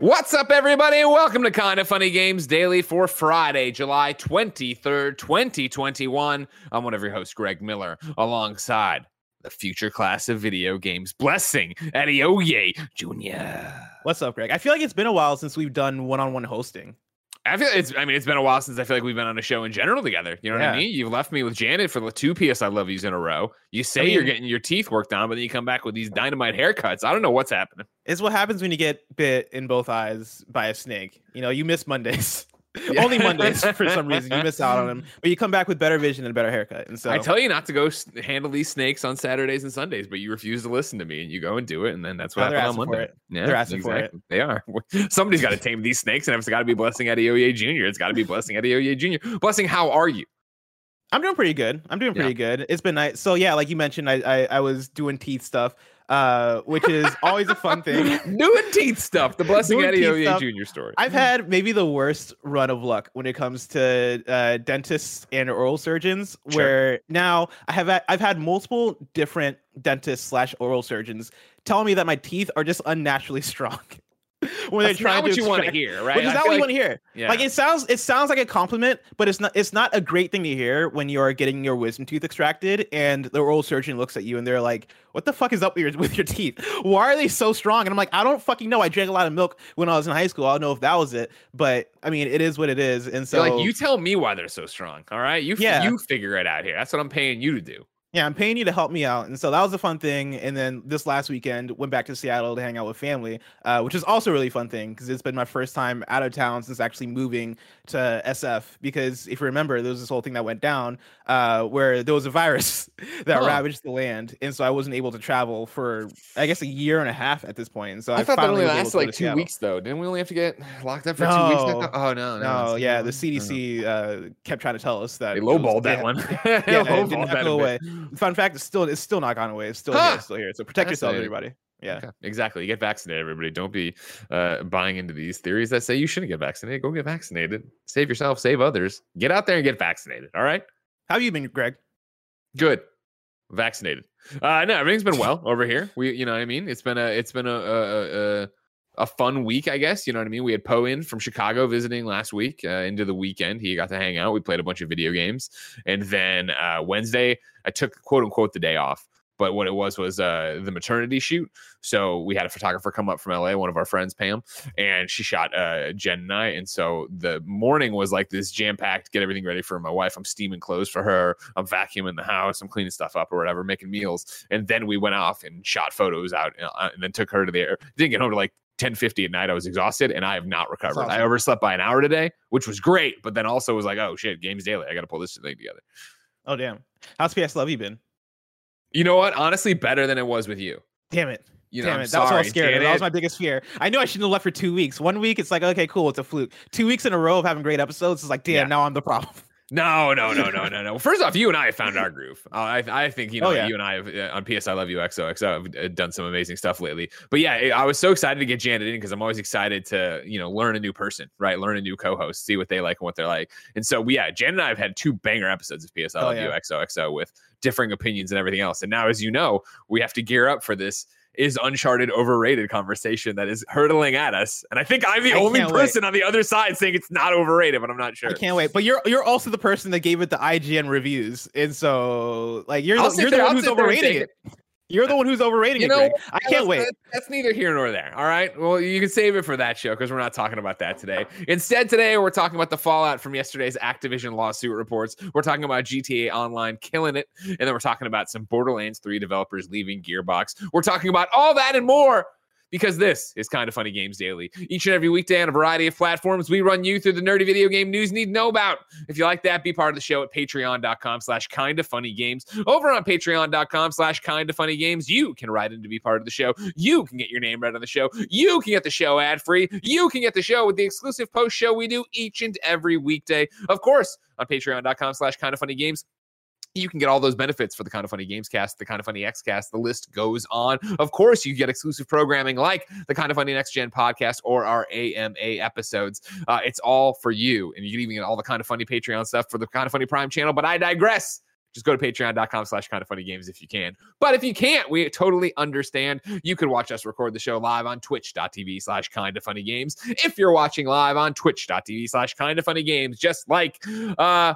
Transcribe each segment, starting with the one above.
What's up, everybody? Welcome to Kind of Funny Games Daily for Friday, July 23rd, 2021. I'm one of your hosts, Greg Miller, alongside the future class of video games, Blessing Adeoye Jr. What's up, Greg? I feel like it's been a while since we've done one-on-one hosting. I feel it's. I mean, it's been a while since I feel like we've been on a show in general together. You know what I mean? You've left me with Janet for the two PS I love yous in a row. You say I you're getting your teeth worked on, but then you come back with these dynamite haircuts. I don't know what's happening. It's what happens when you get bit in both eyes by a snake. You know, you miss Mondays. Yeah. Only Mondays for some reason. You miss out on them, but you come back with better vision and a better haircut. And so I tell you not to go s- handle these snakes on Saturdays and Sundays, but you refuse to listen to me, and you go and do it, and then that's what Oh, they're happened on Monday. Yeah, They're asking for it. They are. Somebody's got to tame these snakes, and it's got to be Blessing Adeoye Jr. It's got to be Blessing Adeoye Jr. Blessing, how are you? I'm doing pretty good. I'm doing Yeah. pretty good. It's been nice. So yeah, like you mentioned, I I, I was doing teeth stuff, uh, which is always a fun thing. New and teeth stuff. The Blessing Doing teeth stuff. Jr. story. I've had maybe the worst run of luck when it comes to uh, dentists and oral surgeons. Sure. Where now I have had, I've had multiple different dentists slash oral surgeons telling me that my teeth are just unnaturally strong. when That's trying not what to you want to hear, right? Which is I not what you like- want to hear. Yeah. Like it sounds, it sounds like a compliment, but it's not. It's not a great thing to hear when you're getting your wisdom tooth extracted, and the oral surgeon looks at you and they're like, "What the fuck is up with your with your teeth? Why are they so strong?" And I'm like, "I don't fucking know. I drank a lot of milk when I was in high school. I don't know if that was it, but I mean, it is what it is." And so, You're like you tell me why they're so strong. All right, you Yeah. you figure it out here. That's what I'm paying you to do. Yeah, I'm paying you to help me out, and so that was a fun thing. And then this last weekend, went back to Seattle to hang out with family, uh, which is also a really fun thing because it's been my first time out of town since actually moving to SF. Because if you remember, there was this whole thing that went down uh, where there was a virus that Huh. ravaged the land, and so I wasn't able to travel for I guess a year and a half at this point. And so I, I thought that only lasted like two Seattle. weeks though. Didn't we only have to get locked up for two weeks? I No. Oh no, no. No, yeah, the. CDC uh, kept trying to tell us that They was- lowballed that yeah, one. Yeah, it did lowballed not that a go bit. Fun fact: it's still it's still not gone away. It's still here. It's still here. So protect yourself, everybody. Yeah. Okay, exactly. Get vaccinated, everybody. Don't be uh, buying into these theories that say you shouldn't get vaccinated. Go get vaccinated. Save yourself, save others. Get out there and get vaccinated. All right. How have you been, Greg? Good. Vaccinated. Uh, no, everything's been well over here. We, you know what I mean. It's been a, it's been a, a, a, a fun week, I guess. You know what I mean. We had Poe in from Chicago visiting last week uh, into the weekend. He got to hang out. We played a bunch of video games, and then uh, Wednesday I took quote unquote the day off. But what it was was uh, the maternity shoot. So we had a photographer come up from LA, one of our friends, Pam, and she shot uh, Jen and I. And so the morning was like this jam packed, get everything ready for my wife. I'm steaming clothes for her. I'm vacuuming the house. I'm cleaning stuff up or whatever, making meals. And then we went off and shot photos out uh, and then took her to the air. Didn't get home to like 1050 at night. I was exhausted and I have not recovered. I overslept by an hour today, which was great. But then also was like, oh shit, games daily. I got to pull this thing together. Oh damn. How's PS Love you been? You know what? Honestly, better than it was with you. Damn it. You know, Damn I'm it. That was what I sorry, was scared. That was my biggest fear. I knew I shouldn't have left for two weeks. One week, it's like, okay, cool, it's a fluke. Two weeks in a row of having great episodes, it's like, damn, Yeah. now I'm the problem. No, no, no, no, no, no. First off, you and I have found our groove. Uh, I, I think you know Oh, yeah. you and I have uh, on PS I Love You XOXO I've uh, done some amazing stuff lately. But yeah, I was so excited to get Janet in because I'm always excited to you know learn a new person, right? Learn a new co-host, see what they like and what they're like. And so we yeah, Janet and I have had two banger episodes of PS I Oh, Love You. XOXO with differing opinions and everything else. And now, as you know, we have to gear up for this. Is Uncharted overrated conversation that is hurtling at us, and I think I'm the I only can't wait. person on the other side saying it's not overrated, but I'm not sure. I can't wait. But you're you're also the person that gave it the IGN reviews. And so like you're I'll the, you're the one I'll who's there overrating it. You're the one who's overrating You it, Greg. I can't wait. that's- That's neither here nor there. All right. Well, you can save it for that show because we're not talking about that today. Instead, today we're talking about the fallout from yesterday's Activision lawsuit reports. We're talking about GTA Online killing it, and then we're talking about some Borderlands 3 developers leaving Gearbox. We're talking about all that and more. Because this is kind of funny games daily. Each and every weekday on a variety of platforms, we run you through the nerdy video game news you need to know about. If you like that, be part of the show at patreon.com slash kind of funny games. Over on patreon.com slash kind of funny games, you can write in to be part of the show. You can get your name read on the show. You can get the show ad free. You can get the show with the exclusive post show we do each and every weekday. Of course, on patreon.com slash kind of funny games. You can get all those benefits for the Kind of Funny Games cast, the Kind of Funny X cast. The list goes on. Of course, you get exclusive programming like the Kind of Funny Next Gen podcast or our AMA episodes. Uh, it's all for you. And you can even get all the Kind of Funny Patreon stuff for the Kind of Funny Prime channel. But I digress. just go to patreon.com slash kind of funny games if you can. But if you can't, we totally understand. You could watch us record the show live on twitch.tv slash kind of funny games. If you're watching live on twitch.tv slash kind of funny games, just like uh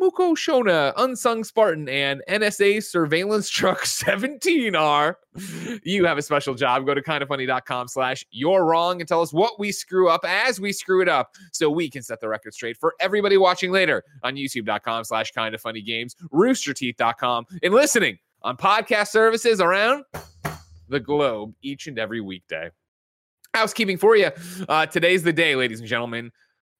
Muko Shona, Unsung Spartan, and NSA Surveillance Truck 17R. You have a special job. Go to kindoffunny.com slash you're wrong and tell us what we screw up as we screw it up so we can set the record straight for everybody watching later on youtube.com slash kind of funny games, roosterteeth.com, and listening on podcast services around the globe each and every weekday. Housekeeping for you. Uh, today's the day, ladies and gentlemen.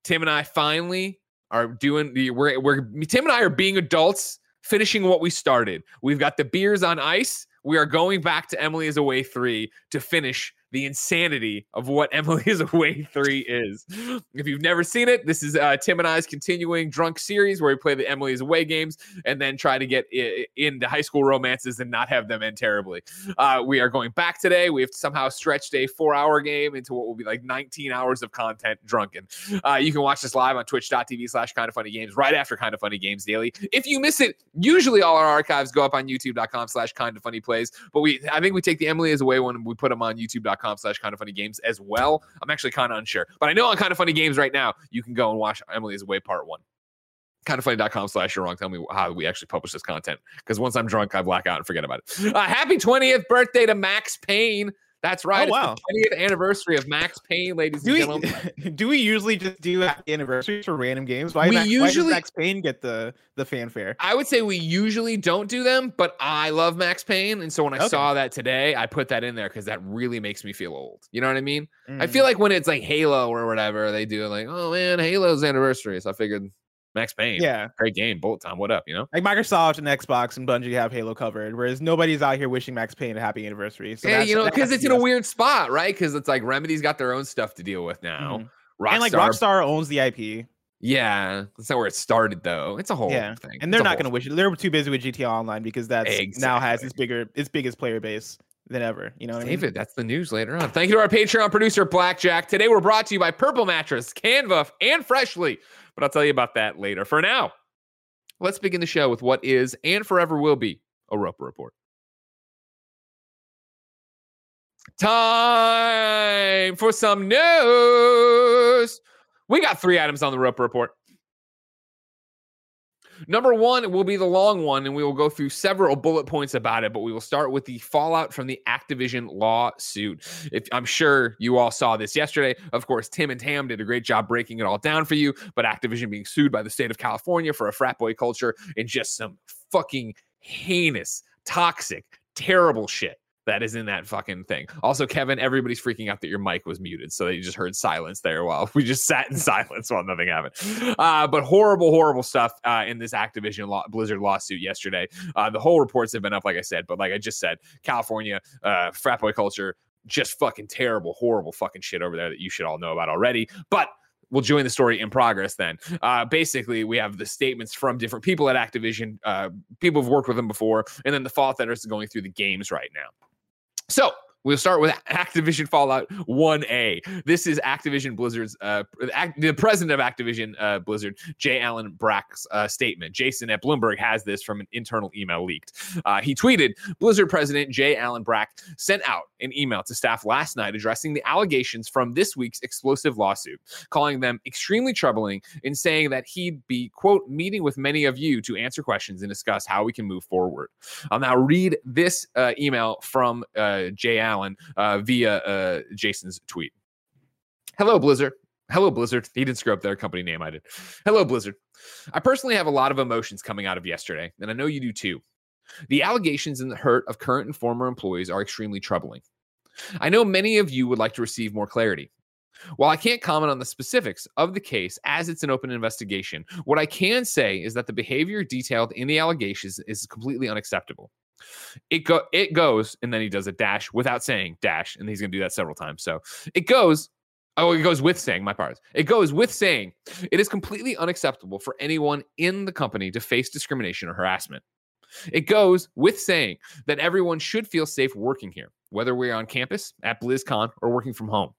Tim and I finally are doing the we're, we're Tim and I are being adults, finishing what we started. We've got the beers on ice. We are going back to Emily is Away 3 to finish the insanity of what Emily is Away 3 is. If you've never seen it, this is uh, Tim and I's continuing drunk series where we play the Emily is Away games and then try to get I- into high school romances and not have them end terribly. Uh, we are going back today. We have somehow stretched a four hour game into what will be like 19 hours of content drunken. Uh, you can watch this live on twitch.tv slash kind of funny games right after kind of funny games daily. If you miss it, usually all our archives go up on youtube.com slash kind of funny plays. But we, I think we take the Emily is Away one and we put them on youtube.com slash kind of funny games as well. I'm actually kind of unsure, but I know on kind of funny games right now, you can go and watch Emily's Away part one. kind of Kindoffunny.com slash you're wrong. Tell me how we actually publish this content. Because once I'm drunk, I black out and forget about it. Uh, happy 20th birthday to Max Payne. That's right. Oh, wow. It's the 20th anniversary of Max Payne, ladies Do and we gentlemen. do we usually just do happy anniversaries for random games? Why, We Max, why does usually- Max Payne get the the fanfare? I would say we usually don't do them, but I love Max Payne. And so when I Okay. saw that today, I put that in there because that really makes me feel old. You know what I mean? I Mm. feel like when it's like Halo or whatever, they do like, oh man, Halo's anniversary. So I figured Max Payne. yeah, Great game. Bullet time. What up? You know? like Microsoft and Xbox and Bungie have Halo covered, whereas nobody's out here wishing Max Payne a happy anniversary. So yeah, you know, because it's to in a weird spot, right? Because it's like Remedy's got their own stuff to deal with now. Mhm. Rockstar, and like Rockstar owns the IP, yeah, that's not where it started though. It's a whole Yeah, thing, and they're It's not going to wish it. They're too busy with GTA Online because that's now has its bigger, its biggest player base than ever. You know what I mean? David, that's the news later on. Thank you to our Patreon producer, Blackjack. Today we're brought to you by Purple Mattress, Canva, and Freshly. But I'll tell you about that later. For now, let's begin the show with what is and forever will be a Roper Report. Time for some news. We got three items on the Roper Report. Number one will be the long one, and we will go through several bullet points about it, but we will start with the fallout from the Activision lawsuit. If I'm sure you all saw this yesterday. Of course, Tim and Tam did a great job breaking it all down for you, but Activision being sued by the state of California for a frat boy culture and just some fucking heinous, toxic, terrible shit that is in that fucking thing. Also, Kevin, everybody's freaking out that your mic was muted, so you just heard silence there while we just sat in silence while nothing happened. Uh, but horrible, horrible stuff uh, in this Activision law- Blizzard lawsuit yesterday. Uh, the whole reports have been up, like I said, but like I just said, California uh, frat boy culture, just fucking terrible, horrible fucking shit over there that you should all know about already. But we'll join the story in progress then. Uh, basically, we have the statements from different people at Activision, uh, people who've worked with them before, and then the fallout that is going through the games right now. So we'll start with Activision Fallout 1A. This is Activision Blizzard's, uh, the president of Activision uh, Blizzard, J. Allen Brack's uh, statement. Jason at Bloomberg has this from an internal email leaked. Uh, he tweeted Blizzard president J. Allen Brack sent out an email to staff last night addressing the allegations from this week's explosive lawsuit, calling them extremely troubling and saying that he'd be, quote, meeting with many of you to answer questions and discuss how we can move forward. I'll now read this uh, email from uh, J. Allen uh, via uh, Jason's tweet. Hello, Blizzard. Hello, Blizzard. He didn't screw up their company name. I did. Hello, Blizzard. I personally have a lot of emotions coming out of yesterday, and I know you do too. The allegations and the hurt of current and former employees are extremely troubling. I know many of you would like to receive more clarity. While I can't comment on the specifics of the case as it's an open investigation, what I can say is that the behavior detailed in the allegations is completely unacceptable. It go it goes, and then he does a dash without saying dash, and he's gonna do that several times. So it goes. Oh, it goes with saying my part. It goes with saying it is completely unacceptable for anyone in the company to face discrimination or harassment. It goes with saying that everyone should feel safe working here, whether we're on campus, at BlizzCon, or working from home.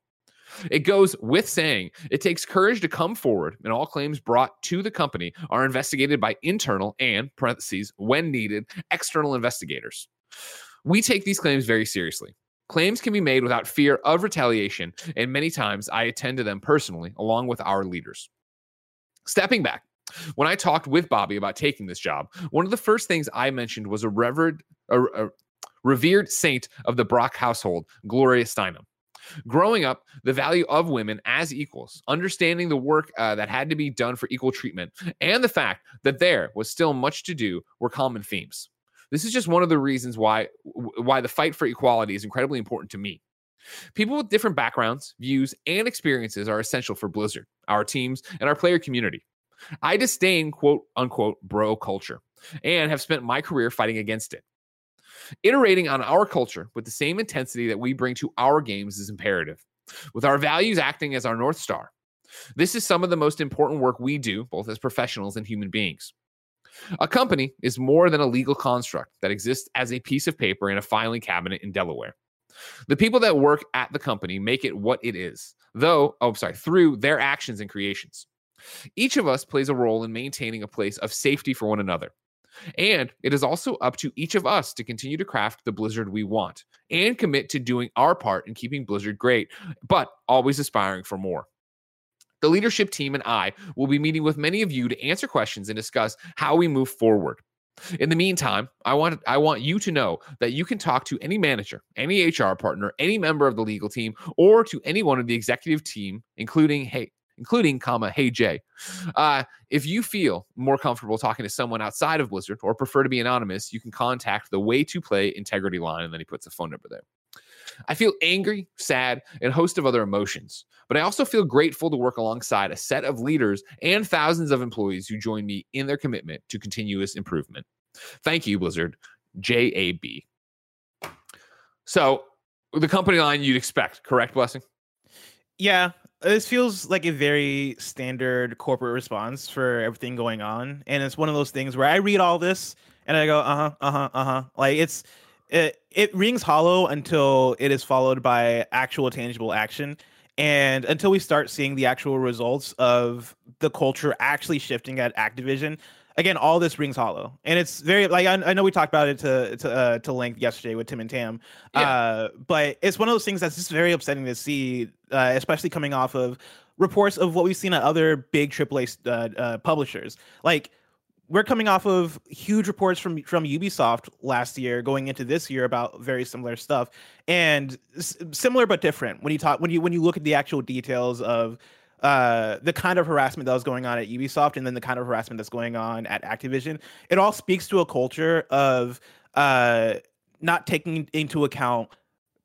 It goes with saying it takes courage to come forward, and all claims brought to the company are investigated by internal and, parentheses, when needed, external investigators. We take these claims very seriously. Claims can be made without fear of retaliation, and many times I attend to them personally, along with our leaders. Stepping back, when I talked with Bobby about taking this job, one of the first things I mentioned was a revered, a, a revered saint of the Brock household, Gloria Steinem. Growing up, the value of women as equals, understanding the work uh, that had to be done for equal treatment, and the fact that there was still much to do were common themes. This is just one of the reasons why why the fight for equality is incredibly important to me. People with different backgrounds, views, and experiences are essential for Blizzard, our teams, and our player community. I disdain quote unquote bro culture and have spent my career fighting against it. Iterating on our culture with the same intensity that we bring to our games is imperative, with our values acting as our North Star. This is some of the most important work we do, both as professionals and human beings. A company is more than a legal construct that exists as a piece of paper in a filing cabinet in Delaware. The people that work at the company make it what it is, though, oh, sorry, through their actions and creations. Each of us plays a role in maintaining a place of safety for one another. And it is also up to each of us to continue to craft the Blizzard we want and commit to doing our part in keeping Blizzard great, but always aspiring for more. The leadership team and I will be meeting with many of you to answer questions and discuss how we move forward. In the meantime, I want I want you to know that you can talk to any manager, any HR partner, any member of the legal team, or to anyone of the executive team, including hey, including comma hey jay uh, if you feel more comfortable talking to someone outside of blizzard or prefer to be anonymous you can contact the way to play integrity line and then he puts a phone number there. I feel angry sad and a host of other emotions but i also feel grateful to work alongside a set of leaders and thousands of employees who join me in their commitment to continuous improvement. Thank you blizzard. JAB so the company line you'd expect correct blessing? Yeah this feels like a very standard corporate response for everything going on and it's one of those things where i read all this and i go uh-huh uh-huh uh-huh. Like it's it, it rings hollow until it is followed by actual tangible action and until we start seeing the actual results of the culture actually shifting at activision again, all this rings hollow, and it's very like I, I know we talked about it to to uh, to length yesterday with Tim and Tam, yeah. uh, but it's one of those things that's just very upsetting to see, uh, especially coming off of reports of what we've seen at other big AAA uh, uh, publishers. Like we're coming off of huge reports from from Ubisoft last year, going into this year about very similar stuff, and s- similar but different. When you talk when you when you look at the actual details of uh, the kind of harassment that was going on at Ubisoft and then the kind of harassment that's going on at Activision, it all speaks to a culture of uh, not taking into account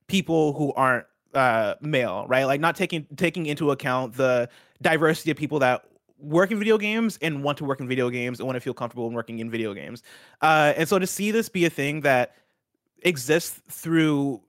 people who aren't uh, male, right? Like not taking taking into account the diversity of people that work in video games and want to work in video games and want to feel comfortable in working in video games. Uh, and so to see this be a thing that exists through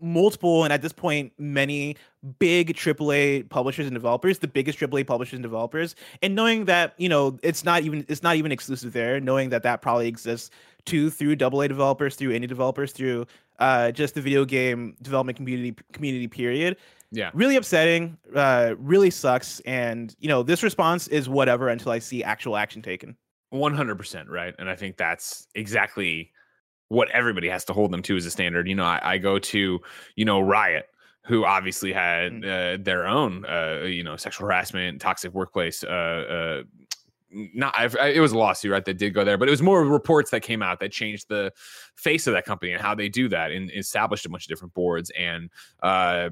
multiple and at this point many big AAA publishers and developers, the biggest AAA publishers and developers, and knowing that you know it's not even it's not even exclusive there, knowing that that probably exists too through AA developers, through indie developers, through uh, just the video game development community community period. Yeah, really upsetting. Uh, really sucks. And you know this response is whatever until I see actual action taken. One hundred percent right, and I think that's exactly what everybody has to hold them to as a standard. You know, I, I go to, you know, Riot, who obviously had mm. uh, their own, uh, you know, sexual harassment, toxic workplace. Uh, uh not I, it was a lawsuit, right? That did go there, but it was more reports that came out that changed the face of that company and how they do that, and established a bunch of different boards and uh,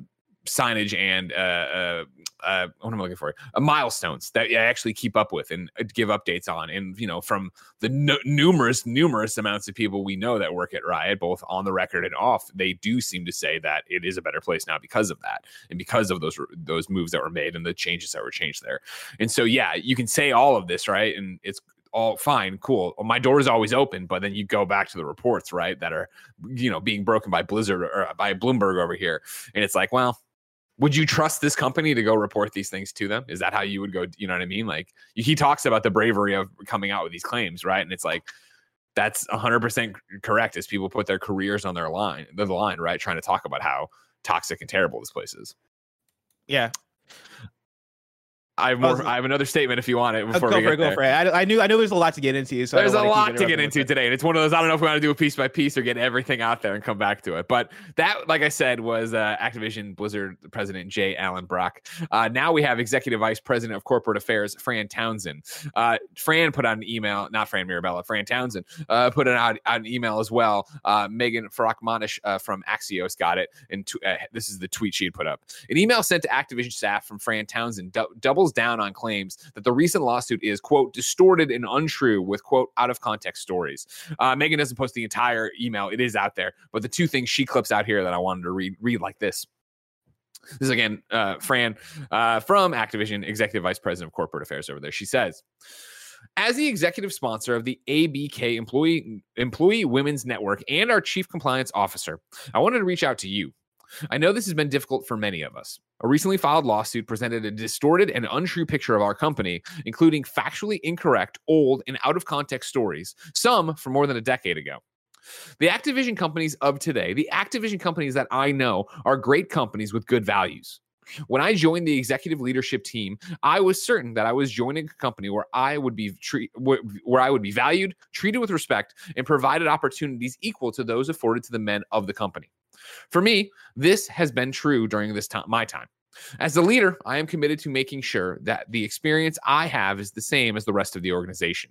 signage and uh, uh, uh, what am I looking for? Uh, milestones that I actually keep up with and uh, give updates on. And you know, from the n- numerous, numerous amounts of people we know that work at Riot, both on the record and off, they do seem to say that it is a better place now because of that and because of those those moves that were made and the changes that were changed there. And so, yeah, you can say all of this, right? And it's all fine, cool. My door is always open, but then you go back to the reports, right, that are you know being broken by Blizzard or by Bloomberg over here, and it's like, well, would you trust this company to go report these things to them? Is that how you would go? You know what I mean? Like he talks about the bravery of coming out with these claims, right? And it's like that's 100% correct as people put their careers on their line, the line, right? Trying to talk about how toxic and terrible this place is. Yeah. I have more. I have another statement if you want it before go we for get it. Go there. for it. I, I knew. I know there's a lot to get into. So There's a don't wanna keep lot to get into today, and it's one of those. I don't know if we want to do a piece by piece or get everything out there and come back to it. But that, like I said, was uh, Activision Blizzard President Jay Allen Brock. Uh, now we have Executive Vice President of Corporate Affairs Fran Townsend. Uh, Fran put out an email, not Fran Mirabella, Fran Townsend uh, put out, out an email as well. Uh, Megan Farokhmanesh uh, from Axios got it, and uh, this is the tweet she had put up. An email sent to Activision staff from Fran Townsend dou- doubles down on claims that the recent lawsuit is, quote, distorted and untrue with, quote, out of context stories. Uh, Megan doesn't post the entire email. It is out there. But the two things she clips out here that I wanted to read, read like this. This is again, uh, Fran uh, from Activision, Executive Vice President of Corporate Affairs over there. She says, as the executive sponsor of the ABK Employee Employee Women's Network and our chief compliance officer, I wanted to reach out to you. I know this has been difficult for many of us. A recently filed lawsuit presented a distorted and untrue picture of our company, including factually incorrect, old, and out of context stories, some from more than a decade ago. The Activision companies of today, the Activision companies that I know, are great companies with good values. When I joined the executive leadership team, I was certain that I was joining a company where I would be treat, where I would be valued, treated with respect, and provided opportunities equal to those afforded to the men of the company. For me, this has been true during this time, my time. As a leader, I am committed to making sure that the experience I have is the same as the rest of the organization.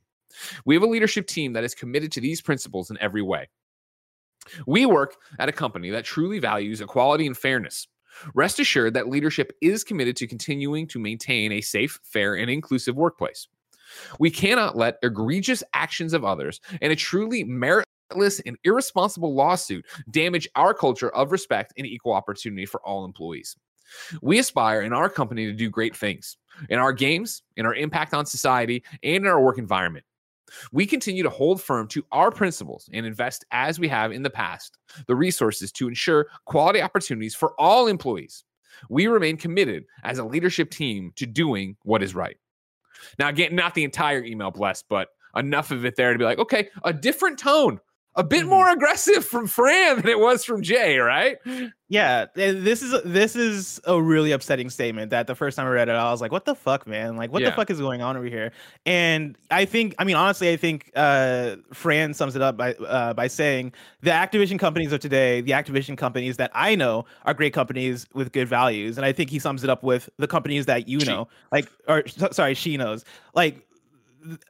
We have a leadership team that is committed to these principles in every way. We work at a company that truly values equality and fairness. Rest assured that leadership is committed to continuing to maintain a safe, fair, and inclusive workplace. We cannot let egregious actions of others and a truly meritless and irresponsible lawsuit damage our culture of respect and equal opportunity for all employees. We aspire in our company to do great things in our games, in our impact on society, and in our work environment. We continue to hold firm to our principles and invest, as we have in the past, the resources to ensure quality opportunities for all employees. We remain committed as a leadership team to doing what is right. Now, again, not the entire email, blessed, but enough of it there to be like, okay, a different tone, a bit Mhm. more aggressive from Fran than it was from Jay, right? Yeah, this is this is a really upsetting statement. That the first time I read it, I was like, "What the fuck, man? Like, what Yeah. the fuck is going on over here?" And I think, I mean, honestly, I think uh, Fran sums it up by uh, by saying the Activision companies of today, the Activision companies that I know are great companies with good values, and I think he sums it up with the companies that you She. know, like, or sorry, she knows, like.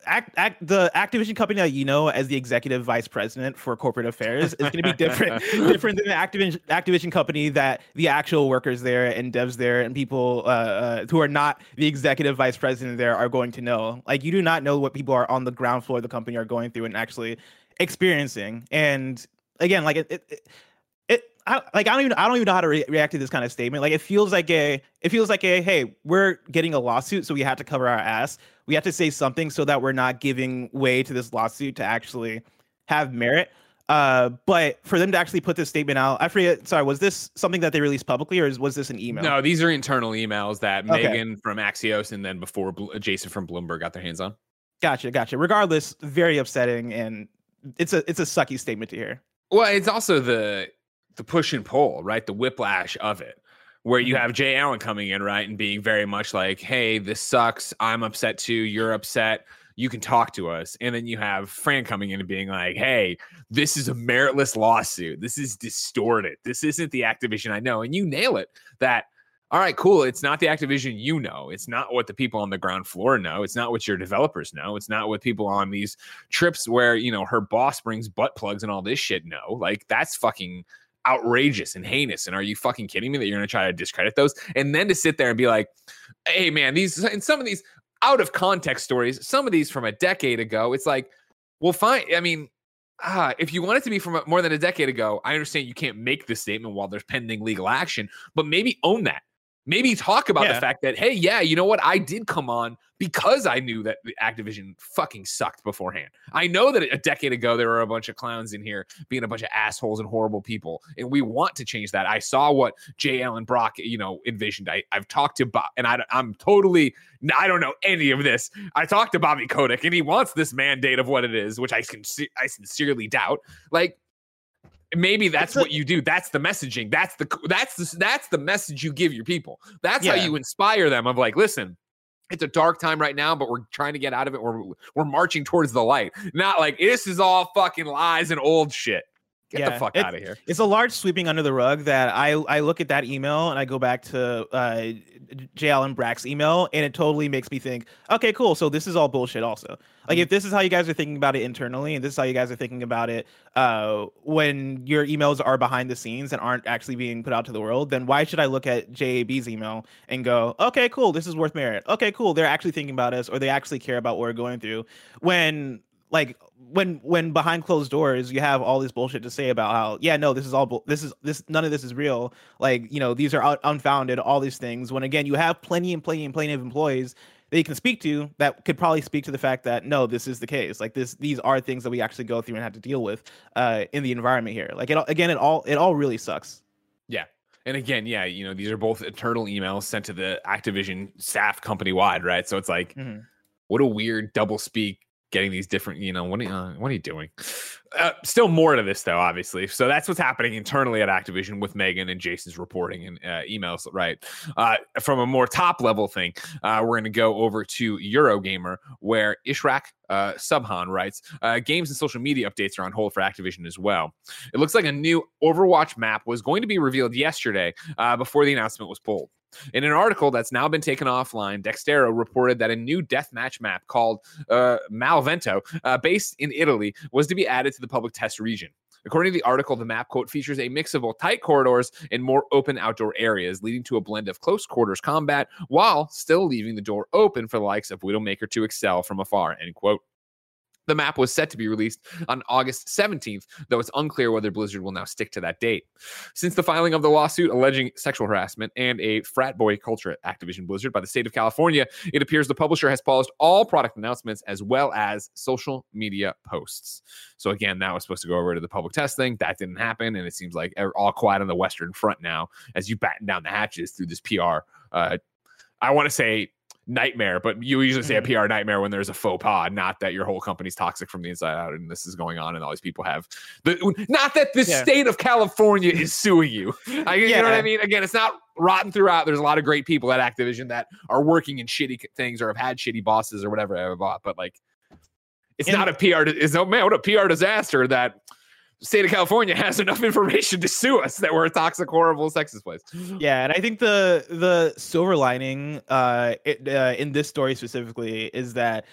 Act, act, the Activision company that you know as the executive vice president for corporate affairs is going to be different different than the Activision Activision company that the actual workers there and devs there and people uh, uh, who are not the executive vice president there are going to know. Like you do not know what people are on the ground floor of the company are going through and actually experiencing. And again, like it. it, it it I, like I don't even I don't even know how to re- react to this kind of statement. Like it feels like a it feels like a hey we're getting a lawsuit so we have to cover our ass. We have to say something so that we're not giving way to this lawsuit to actually have merit. Uh, but for them to actually put this statement out, I forget. Sorry, was this something that they released publicly, or is- was this an email? No, these are internal emails that Okay. Megan from Axios and then before Jason from Bloomberg got their hands on. Gotcha, gotcha. Regardless, very upsetting, and it's a it's a sucky statement to hear. Well, it's also the the push and pull, right? The whiplash of it, where you Mhm. have J. Allen coming in, right, and being very much like, "Hey, this sucks. I'm upset too. You're upset. You can talk to us." And then you have Fran coming in and being like, "Hey, this is a meritless lawsuit. This is distorted. This isn't the Activision I know." And you nail it. That all right, cool. It's not the Activision you know. It's not what the people on the ground floor know. It's not what your developers know. It's not what people on these trips where, you know, her boss brings butt plugs and all this shit know. Like, that's fucking outrageous and heinous. And are you fucking kidding me that you're going to try to discredit those? And then to sit there and be like, hey, man, these, and some of these out of context stories, some of these from a decade ago, it's like, well, fine. I mean, ah, if you want it to be from more than a decade ago, I understand you can't make this statement while there's pending legal action, but maybe own that. Maybe talk about Yeah. the fact that, hey, yeah, you know what? I did come on because I knew that the Activision fucking sucked beforehand. I know that a decade ago there were a bunch of clowns in here being a bunch of assholes and horrible people, and we want to change that. I saw what J. Allen Brock, you know, envisioned. I, I've talked to Bob, and I, I'm totally, I don't know any of this. I talked to Bobby Kotick, and he wants this mandate of what it is, which I can, I sincerely doubt. Like, maybe that's a- what you do. That's the messaging. That's the that's the that's the message you give your people. That's how you inspire them. Of like, listen, it's a dark time right now, but we're trying to get out of it. We're we're marching towards the light. Not like this is all fucking lies and old shit. Get the Yeah, fuck out of here. It's a large sweeping under the rug that I I look at that email and I go back to uh, J. Allen Brack's email and it totally makes me think, okay, cool. So this is all bullshit. Also, like if this is how you guys are thinking about it internally, and this is how you guys are thinking about it uh, when your emails are behind the scenes and aren't actually being put out to the world, then why should I look at JAB's email and go, okay, cool, this is worth merit. Okay, cool, they're actually thinking about us or they actually care about what we're going through. When like when when behind closed doors you have all this bullshit to say about how yeah no this is all this is this none of this is real like you know these are un- unfounded all these things when again you have plenty and plenty and plenty of employees that you can speak to that could probably speak to the fact that no this is the case like this these are things that we actually go through and have to deal with uh in the environment here like it all- again it all it all really sucks Yeah. And again, yeah, you know, these are both internal emails sent to the Activision staff company wide, right? So it's like, mm-hmm. what a weird double speak getting these different, you know, what are you, uh, what are you doing? Uh, still more to this though, obviously. So that's what's happening internally at Activision with Megan and Jason's reporting and uh, emails, right? Uh, from a more top level thing, uh, we're going to go over to Eurogamer where Ishraq uh, Subhan writes, uh, games and social media updates are on hold for Activision as well. It looks like a new Overwatch map was going to be revealed yesterday uh, before the announcement was pulled. In an article that's now been taken offline, Dexerto reported that a new deathmatch map called uh, Malvento, uh, based in Italy, was to be added to the public test region. According to the article, the map quote features a mix of both tight corridors and more open outdoor areas, leading to a blend of close quarters combat while still leaving the door open for the likes of Widowmaker to excel from afar. End quote. The map was set to be released on August 17th, though it's unclear whether Blizzard will now stick to that date. Since the filing of the lawsuit alleging sexual harassment and a frat boy culture at Activision Blizzard by the state of California, it appears the publisher has paused all product announcements as well as social media posts. So again, that was supposed to go over to the public testing. That didn't happen, and it seems like all quiet on the Western Front now as you batten down the hatches through this PR. Uh, I want to say nightmare, but you usually say a Mhm. PR nightmare when there's a faux pas, not that your whole company's toxic from the inside out and this is going on and all these people have the not that the Yeah. state of California is suing you. I, You know what I mean? Again, it's not rotten throughout. There's a lot of great people at Activision that are working in shitty things or have had shitty bosses or whatever. blah, blah, But like, it's And- not a PR. It's oh man, what a PR disaster that state of California has enough information to sue us that we're a toxic, horrible, sexist place. Yeah, and I think the the silver lining uh, it, uh in this story specifically is that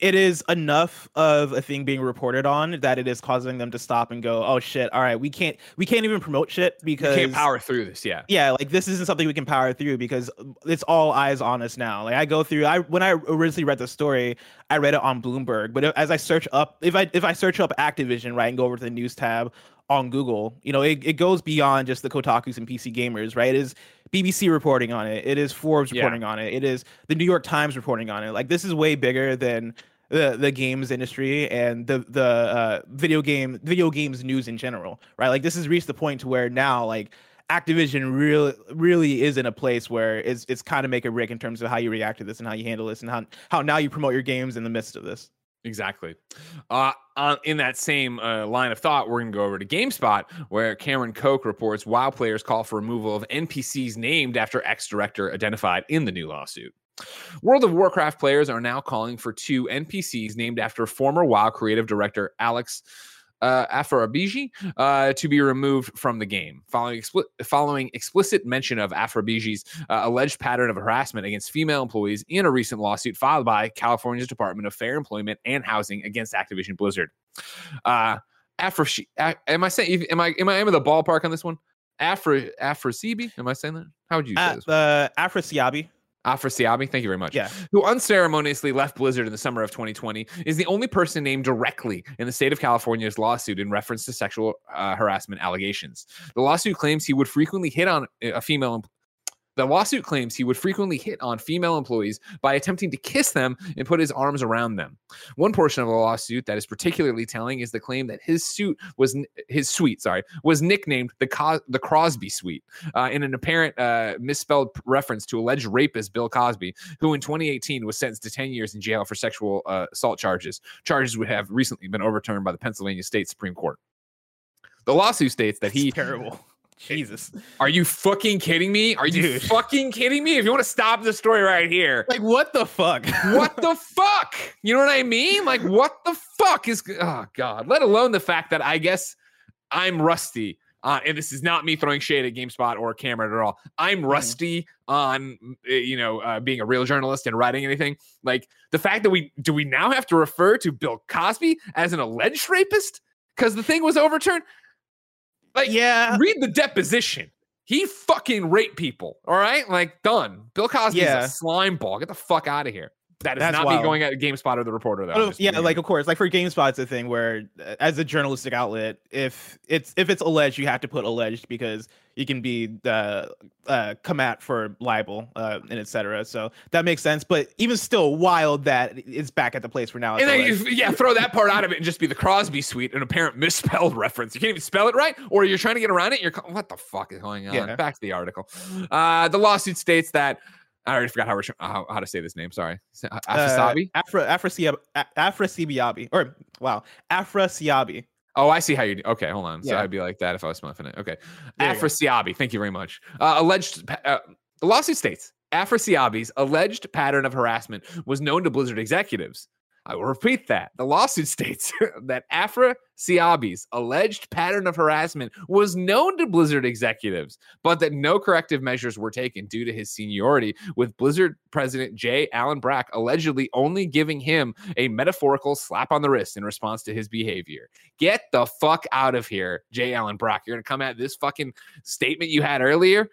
it is enough of a thing being reported on that it is causing them to stop and go, "Oh shit, all right, we can't we can't even promote shit because we can't power through this. Yeah. yeah, like this isn't something we can power through because it's all eyes on us now. Like I go through, I when I originally read the story, I read it on Bloomberg, but as I search up, if I if I search up Activision, right, and go over to the news tab on Google, you know, it, it goes beyond just the Kotaku's and PC gamers, right? It is BBC reporting on it, it is Forbes Yeah. reporting on it, it is the New York Times reporting on it. Like this is way bigger than the the games industry and the the uh, video game video games news in general, right? Like this has reached the point to where now like Activision really really is in a place where it's it's kind of make or break in terms of how you react to this and how you handle this and how how now you promote your games in the midst of this. Exactly. Uh, on, in that same uh, line of thought, we're going to go over to GameSpot, where Cameron Koch reports WoW players call for removal of NPCs named after ex director identified in the new lawsuit. World of Warcraft players are now calling for two NPCs named after former WoW creative director Alex uh, Afrabiji uh, to be removed from the game, following, expli- following explicit mention of Afrabiji's uh, alleged pattern of harassment against female employees in a recent lawsuit filed by California's Department of Fair Employment and Housing against Activision Blizzard. Uh, Afro, am I saying? Am I am I in the ballpark on this one? Afro Afrasibi? Am I saying that? How would you say Uh, this? uh, Afrasiabi, Afrasiabi, thank you very much. yeah, Who unceremoniously left Blizzard in the summer of 2020 is the only person named directly in the state of California's lawsuit in reference to sexual uh, harassment allegations. The lawsuit claims he would frequently hit on a female. The lawsuit claims he would frequently hit on female employees by attempting to kiss them and put his arms around them. One portion of the lawsuit that is particularly telling is the claim that his suit was his suite, sorry, was nicknamed the Co- the Crosby suite uh, in an apparent uh, misspelled reference to alleged rapist Bill Cosby, who in 2018 was sentenced to 10 years in jail for sexual uh, assault charges. Charges would have recently been overturned by the Pennsylvania State Supreme Court. The lawsuit states that It's he terrible. Jesus. Are you fucking kidding me? Are you Dude. fucking kidding me? If you want to stop the story right here, Like what the fuck? what the fuck? You know what I mean? Like, what the fuck is? Oh God! Let alone the fact that I guess I'm rusty. Uh, and this is not me throwing shade at GameSpot or Cameron at all. I'm rusty on, uh, you know, uh, being a real journalist and writing anything. Like the fact that we do we now have to refer to Bill Cosby as an alleged rapist because the thing was overturned. Like, yeah. read the deposition. He fucking raped people. All right, like done. Bill Cosby's Yeah. a slime ball. Get the fuck out of here. That is That's not wild. me going at GameSpot or the reporter though. Oh, yeah, like of course, like for GameSpot, it's a thing where, uh, as a journalistic outlet, if it's if it's alleged, you have to put alleged because you can be uh, uh, come at for libel uh, and etc. So that makes sense. But even still, wild that it's back at the place where now. And then alleged. you, yeah, throw that part out of it and just be the Crosby suite, an apparent misspelled reference. You can't even spell it right, or you're trying to get around it. You're what the fuck is going on? Yeah. Back to the article. Uh, the lawsuit states that I already forgot how how, how to say this name. Sorry, Uh, Afasabi. Afra Afrasiab Afrasiabi or wow Afrasiabi. Oh, I see how you do. Okay, hold on. So Yeah. I'd be like that if I was smelling it. Okay. There. Afrasiabi, thank you very much. Uh, alleged, uh, the lawsuit states Afrasiabi's alleged pattern of harassment was known to Blizzard executives. I will repeat that. The lawsuit states that Afrasiabi's alleged pattern of harassment was known to Blizzard executives, but that no corrective measures were taken due to his seniority, with Blizzard president J. Allen Brack allegedly only giving him a metaphorical slap on the wrist in response to his behavior. Get the fuck out of here, J. Allen Brack. You're gonna come at this fucking statement you had earlier.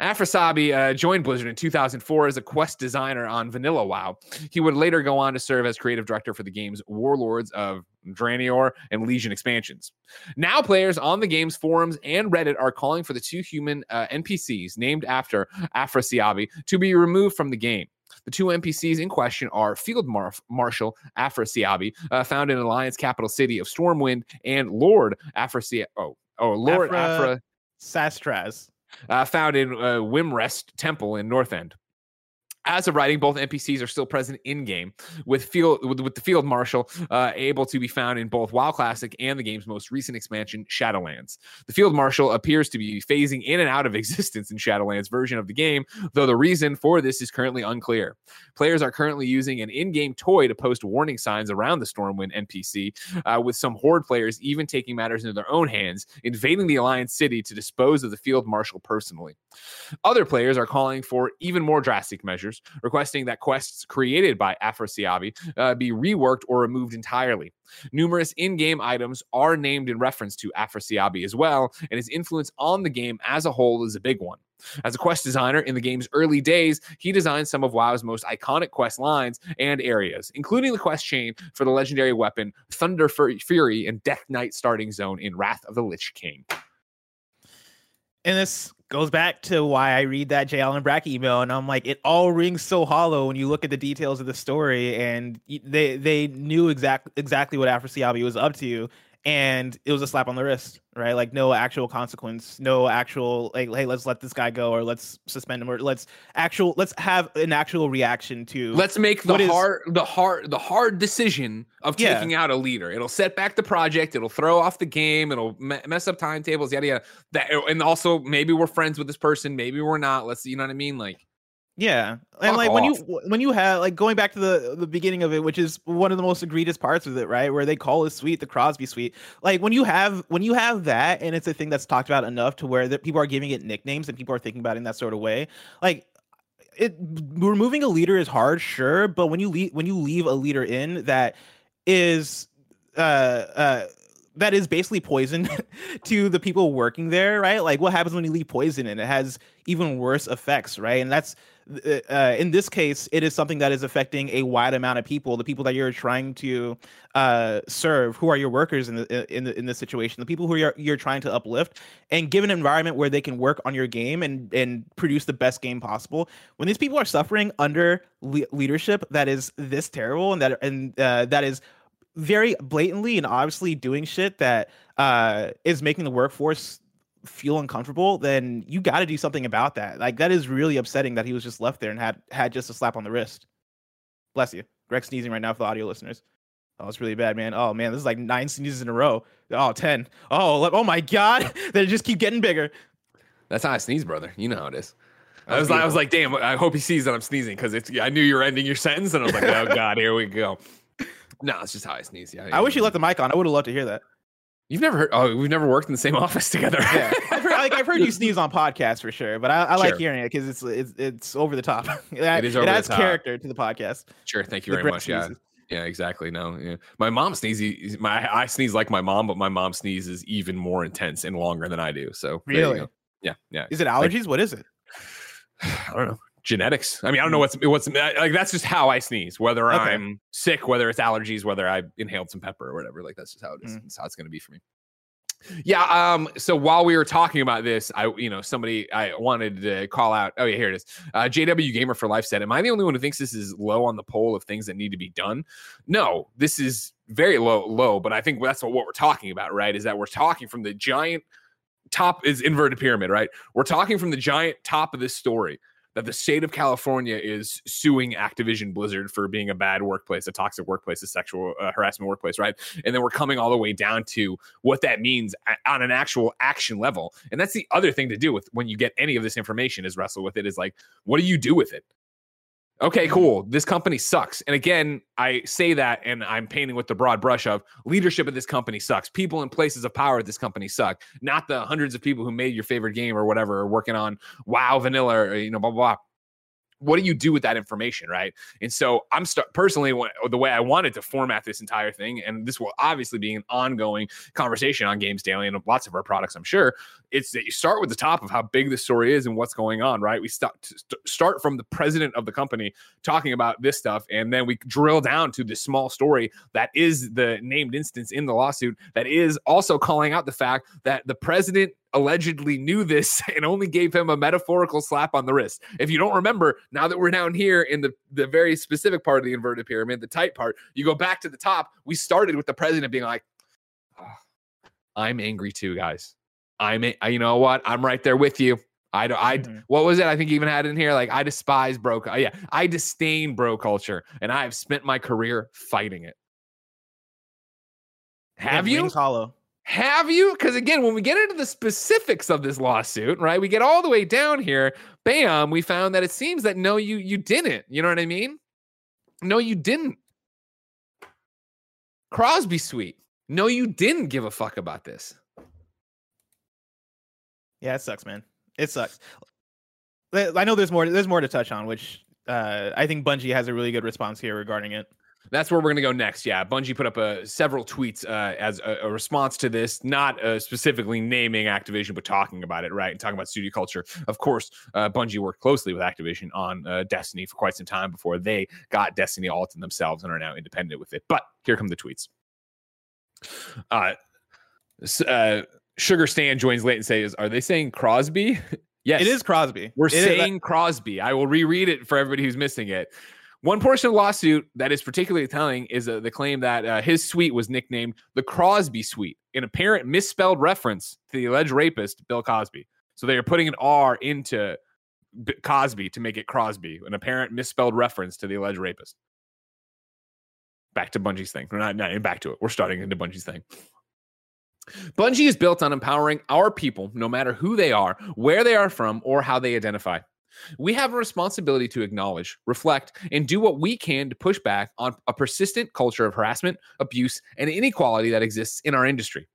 Afrasabi uh, joined Blizzard in 2004 as a quest designer on Vanilla WoW. He would later go on to serve as creative director for the game's Warlords of Draenor and Legion expansions. Now, players on the game's forums and Reddit are calling for the two human uh, NPCs named after Afrasiabi to be removed from the game. The two NPCs in question are Field Mar- Marshal Afrasiabi, uh, found in Alliance capital city of Stormwind, and Lord Afrasiabi. Oh, oh, Lord Afra- Afra Sastraz. Uh, found in uh, Wyrmrest Temple in Northrend. As of writing, both NPCs are still present in game, with field with, with the field marshal uh, able to be found in both WoW Classic and the game's most recent expansion, Shadowlands. The field marshal appears to be phasing in and out of existence in Shadowlands version of the game, though the reason for this is currently unclear. Players are currently using an in-game toy to post warning signs around the Stormwind NPC, uh, with some Horde players even taking matters into their own hands, invading the Alliance city to dispose of the field marshal personally. Other players are calling for even more drastic measures, requesting that quests created by Afrasiabi uh, be reworked or removed entirely. Numerous in game items are named in reference to Afrasiabi as well, and his influence on the game as a whole is a big one. As a quest designer in the game's early days, he designed some of WoW's most iconic quest lines and areas, including the quest chain for the legendary weapon Thunderfury and Death Knight starting zone in Wrath of the Lich King. And this goes back to why I read that J. Allen Brack email, and I'm like, it all rings so hollow when you look at the details of the story, and they they knew exactly exactly what Afrasiabi was up to, and it was a slap on the wrist, right? Like no actual consequence, no actual like, hey, let's let this guy go, or let's suspend him, or let's actual let's have an actual reaction to. Let's make the What is- hard the hard the hard decision of Yeah. taking out a leader. It'll set back the project. It'll throw off the game. It'll me- mess up timetables. Yada yada. That and also maybe we're friends with this person. Maybe we're not. Let's see, you know what I mean. Like Yeah, and Fuck like when you when you have like going back to the the beginning of it, which is one of the most egregious parts of it, right? Where they call his suite the Crosby suite. Like when you have when you have that, and it's a thing that's talked about enough to where that people are giving it nicknames and people are thinking about it in that sort of way. Like it removing a leader is hard, sure, but when you leave when you leave a leader in that is uh uh that is basically poison to the people working there, right? Like what happens when you leave poison and it has even worse effects, right? And that's uh, uh, in this case, it is something that is affecting a wide amount of people. The people that you're trying to uh, serve, who are your workers in the in the in this situation, the people who you're you're trying to uplift, and give an environment where they can work on your game and and produce the best game possible. When these people are suffering under le- leadership that is this terrible and that and uh, that is very blatantly and obviously doing shit that uh, is making the workforce feel uncomfortable, then you got to do something about that. Like that is really upsetting that he was just left there and had had just a slap on the wrist. Bless you. Greg sneezing right now for the audio listeners. Oh, it's really bad, man. Oh man, this is like nine sneezes in a row. Oh, 10. Oh, oh my god. they just keep getting bigger. That's how I sneeze, brother. You know how it is. I was, like, I was like, damn, I hope he sees that I'm sneezing because it's. I knew you were ending your sentence, and I was like, oh god, here we go. No, it's just how I sneeze. Yeah. I wish you left the mic on. I would have loved to hear that. You've never heard? Oh, we've never worked in the same office together. yeah, I've heard, like, I've heard you sneeze on podcasts for sure, but I, I like hearing it because it's it's it's over the top. it, it is over it adds character to the podcast. Sure, thank you very much. Sneezes. Yeah. Yeah, exactly. No, yeah. My mom sneezes. My I sneeze like my mom, but my mom sneezes even more intense and longer than I do. So really, yeah, yeah. Is it allergies? Like, what is it? I don't know. Genetics. I mean, I don't know what's what's like. That's just how I sneeze. Whether okay. I'm sick, whether it's allergies, whether I inhaled some pepper or whatever. Like that's just how it is. Mm. That's how it's going to be for me. Yeah. Um. So while we were talking about this, I, you know, somebody I wanted to call out. Oh yeah, here it is. Uh, JW Gamer for Life said, "Am I the only one who thinks this is low on the pole of things that need to be done?" No, this is very low, low. But I think that's what, what we're talking about, right? Is that we're talking from the giant top is inverted pyramid, right? We're talking from the giant top of this story that the state of California is suing Activision Blizzard for being a bad workplace, a toxic workplace, a sexual uh, harassment workplace, right? And then we're coming all the way down to what that means on an actual action level. And that's the other thing to do with when you get any of this information is wrestle with it is like, what do you do with it? Okay, cool. This company sucks. And again, I say that and I'm painting with the broad brush of leadership of this company sucks. People in places of power at this company suck. Not the hundreds of people who made your favorite game or whatever are working on WoW vanilla or you know blah blah. blah what do you do with that information right? And so i'm st- personally the way i wanted to format this entire thing and this will obviously be an ongoing conversation on games daily and lots of our products i'm sure it's that you start with the top of how big the story is and what's going on right? We start start from the president of the company talking about this stuff and then we drill down to the small story that is the named instance in the lawsuit that is also calling out the fact that the president allegedly knew this and only gave him a metaphorical slap on the wrist. If you don't remember, now that we're down here in the, the very specific part of the inverted pyramid, the tight part, you go back to the top. We started with the president being like, oh, I'm angry too, guys. I'm, you know what? I'm right there with you. I don't, I, mm-hmm. what was it? I think you even had it in here. Like, I despise bro. Yeah. I disdain bro culture and I have spent my career fighting it. Have yeah, you? Hollow. Have you? Because again, when we get into the specifics of this lawsuit, right, we get all the way down here. Bam, we found that it seems that no, you you didn't. You know what I mean? No, you didn't. Crosby Suite. No, you didn't give a fuck about this. Yeah, it sucks, man. It sucks. I know there's more. There's more to touch on, which uh, I think Bungie has a really good response here regarding it. That's where we're going to go next. Yeah, Bungie put up a, uh, several tweets uh, as a, a, response to this, not uh, specifically naming Activision, but talking about it, right? And talking about studio culture. Of course, uh, Bungie worked closely with Activision on uh, Destiny for quite some time before they got Destiny all to themselves and are now independent with it. But here come the tweets. Uh, Sugar Stan joins late and says, "Are they saying Crosby?" yes, it is Crosby. We're it saying is, Crosby. I will reread it for everybody who's missing it. One portion of the lawsuit that is particularly telling is uh, the claim that uh, his suite was nicknamed the Crosby Suite, an apparent misspelled reference to the alleged rapist, Bill Cosby. So they are putting an R into B- Cosby to make it Crosby, an apparent misspelled reference to the alleged rapist. Back to Bungie's thing. We're not, not back to it. We're starting into Bungie's thing. Bungie is built on empowering our people, no matter who they are, where they are from, or how they identify. We have a responsibility to acknowledge, reflect, and do what we can to push back on a persistent culture of harassment, abuse, and inequality that exists in our industry.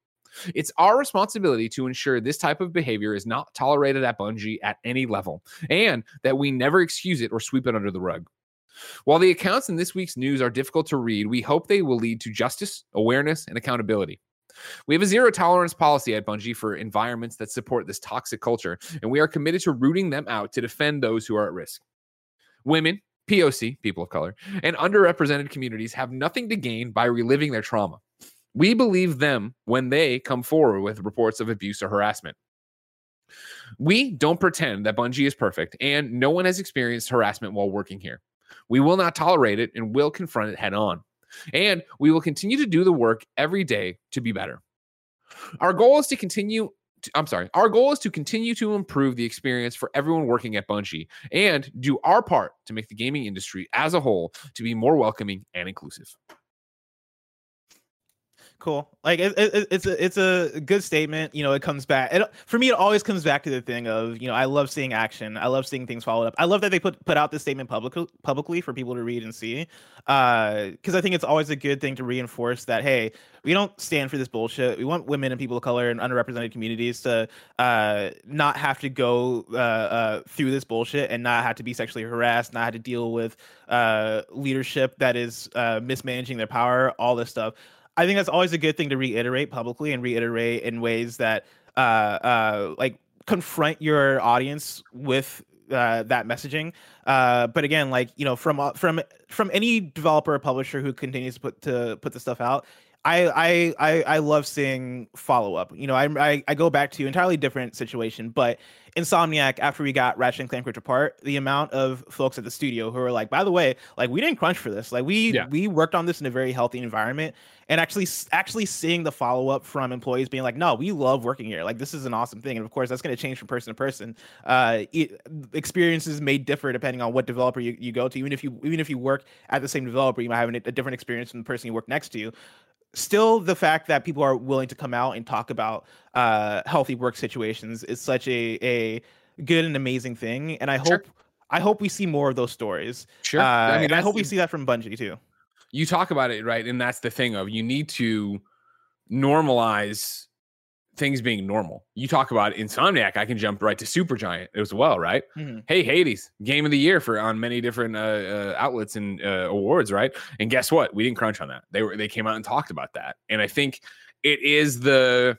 It's our responsibility to ensure this type of behavior is not tolerated at Bungie at any level, and that we never excuse it or sweep it under the rug. While the accounts in this week's news are difficult to read, we hope they will lead to justice, awareness, and accountability. We have a zero tolerance policy at Bungie for environments that support this toxic culture, and we are committed to rooting them out to defend those who are at risk. Women, POC, people of color, and underrepresented communities have nothing to gain by reliving their trauma. We believe them when they come forward with reports of abuse or harassment. We don't pretend that Bungie is perfect, and no one has experienced harassment while working here. We will not tolerate it and will confront it head on. And we will continue to do the work every day to be better. Our goal is to continue I'm sorry. Our goal is to continue to improve the experience for everyone working at Bungie and do our part to make the gaming industry as a whole to be more welcoming and inclusive. Cool. Like it, it, it's a it's a good statement. You know, it comes back. It, for me, it always comes back to the thing of you know I love seeing action. I love seeing things followed up. I love that they put put out this statement publicly publicly for people to read and see. Because uh, I think it's always a good thing to reinforce that hey, we don't stand for this bullshit. We want women and people of color and underrepresented communities to uh, not have to go uh, uh, through this bullshit and not have to be sexually harassed, not have to deal with uh, leadership that is uh, mismanaging their power, all this stuff. I think that's always a good thing to reiterate publicly and reiterate in ways that uh, uh, like confront your audience with uh, that messaging. Uh, but again, like you know, from uh, from from any developer or publisher who continues to put to put the stuff out, I I I, love seeing follow up. You know, I, I, I go back to an entirely different situation, but Insomniac after we got Ratchet and Clank Rift Apart, the amount of folks at the studio who are like, by the way, like we didn't crunch for this. Like we yeah. we worked on this in a very healthy environment, and actually actually seeing the follow up from employees being like, no, we love working here. Like this is an awesome thing, and of course that's going to change from person to person. Uh, it, experiences may differ depending on what developer you, you go to. Even if you even if you work at the same developer, you might have a, a different experience from the person you work next to still the fact that people are willing to come out and talk about uh, healthy work situations is such a a good and amazing thing and i hope sure. i hope we see more of those stories sure uh, i mean i hope we see that from bungie too you talk about it right and that's the thing of you need to normalize things being normal. You talk about Insomniac, I can jump right to Supergiant as well, right? Mm-hmm. Hey, Hades, game of the year for on many different uh, uh, outlets and uh, awards, right? And guess what? We didn't crunch on that. They were they came out and talked about that, and I think it is the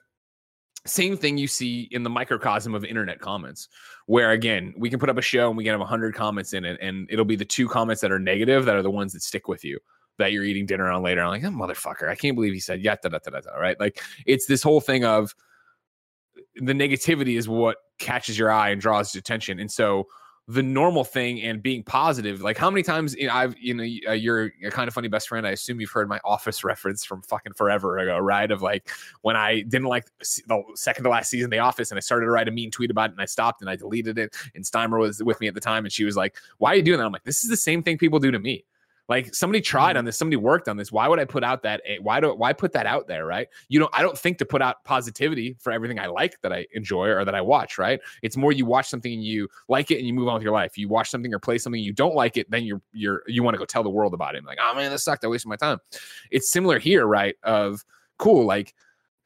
same thing you see in the microcosm of internet comments, where again we can put up a show and we can have hundred comments in it, and it'll be the two comments that are negative that are the ones that stick with you that you're eating dinner on later. I'm like, oh, motherfucker, I can't believe he said yeah, da, da, da, da, da, right? Like it's this whole thing of the negativity is what catches your eye and draws attention. And so the normal thing and being positive, like how many times you know, I've, you know, uh, you're a kind of funny best friend. I assume you've heard my office reference from fucking forever ago, right? Of like when I didn't like the second to last season of The Office and I started to write a mean tweet about it and I stopped and I deleted it. And Steimer was with me at the time and she was like, why are you doing that? I'm like, this is the same thing people do to me. Like somebody tried mm-hmm. on this, somebody worked on this. Why would I put out that? Why do why put that out there? Right? You know, I don't think to put out positivity for everything I like that I enjoy or that I watch. Right? It's more you watch something and you like it and you move on with your life. You watch something or play something you don't like it, then you're you're you want to go tell the world about it. like, oh man, this sucked. I wasted my time. It's similar here, right? Of cool, like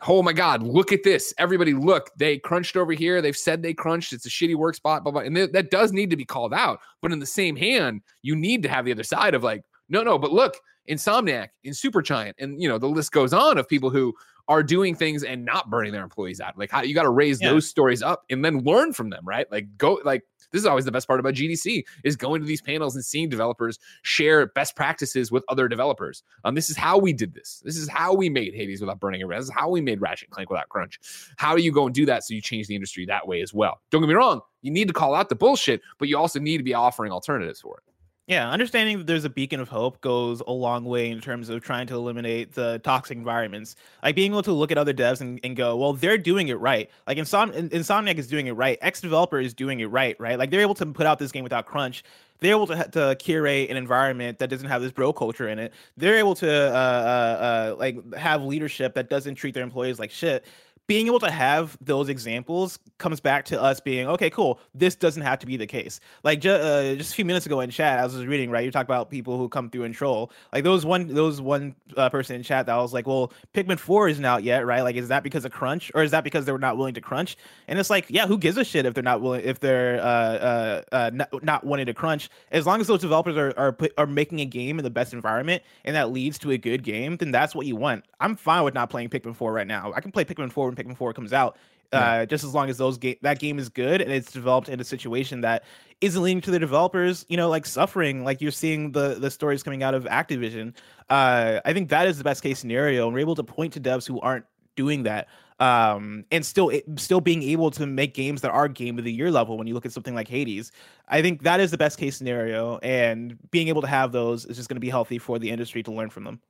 oh my god look at this. Everybody look they crunched over here. They've said they crunched. It's a shitty work spot blah blah and th- that does need to be called out. But in the same hand you need to have the other side of like no, no, but look, Insomniac, in Supergiant, and you know the list goes on of people who are doing things and not burning their employees out. Like how you got to raise yeah. those stories up and then learn from them, right? Like go like this is always the best part about GDC is going to these panels and seeing developers share best practices with other developers. Um, this is how we did this. This is how we made Hades without burning it. This is how we made Ratchet Clank without crunch. How do you go and do that so you change the industry that way as well? Don't get me wrong. You need to call out the bullshit, but you also need to be offering alternatives for it. Yeah, understanding that there's a beacon of hope goes a long way in terms of trying to eliminate the toxic environments. Like being able to look at other devs and, and go, well, they're doing it right. Like Insom- Insomniac is doing it right. X developer is doing it right, right? Like they're able to put out this game without crunch. They're able to, to curate an environment that doesn't have this bro culture in it. They're able to uh, uh, uh, like have leadership that doesn't treat their employees like shit being able to have those examples comes back to us being okay cool this doesn't have to be the case. Like ju- uh, just a few minutes ago in chat i was reading right you talk about people who come through and troll. Like those one those one uh, person in chat that was like well pikmin 4 isn't out yet right? Like is that because of crunch or is that because they were not willing to crunch? And it's like yeah who gives a shit if they're not willing if they're uh, uh, uh not, not wanting to crunch? As long as those developers are, are are making a game in the best environment and that leads to a good game then that's what you want. I'm fine with not playing pikmin 4 right now. I can play pikmin 4 Pikmin 4 comes out. Yeah. Uh, just as long as those game that game is good and it's developed in a situation that isn't leading to the developers, you know, like suffering, like you're seeing the the stories coming out of Activision. Uh, I think that is the best case scenario, and we're able to point to devs who aren't doing that, um, and still still being able to make games that are game of the year level. When you look at something like Hades, I think that is the best case scenario, and being able to have those is just going to be healthy for the industry to learn from them.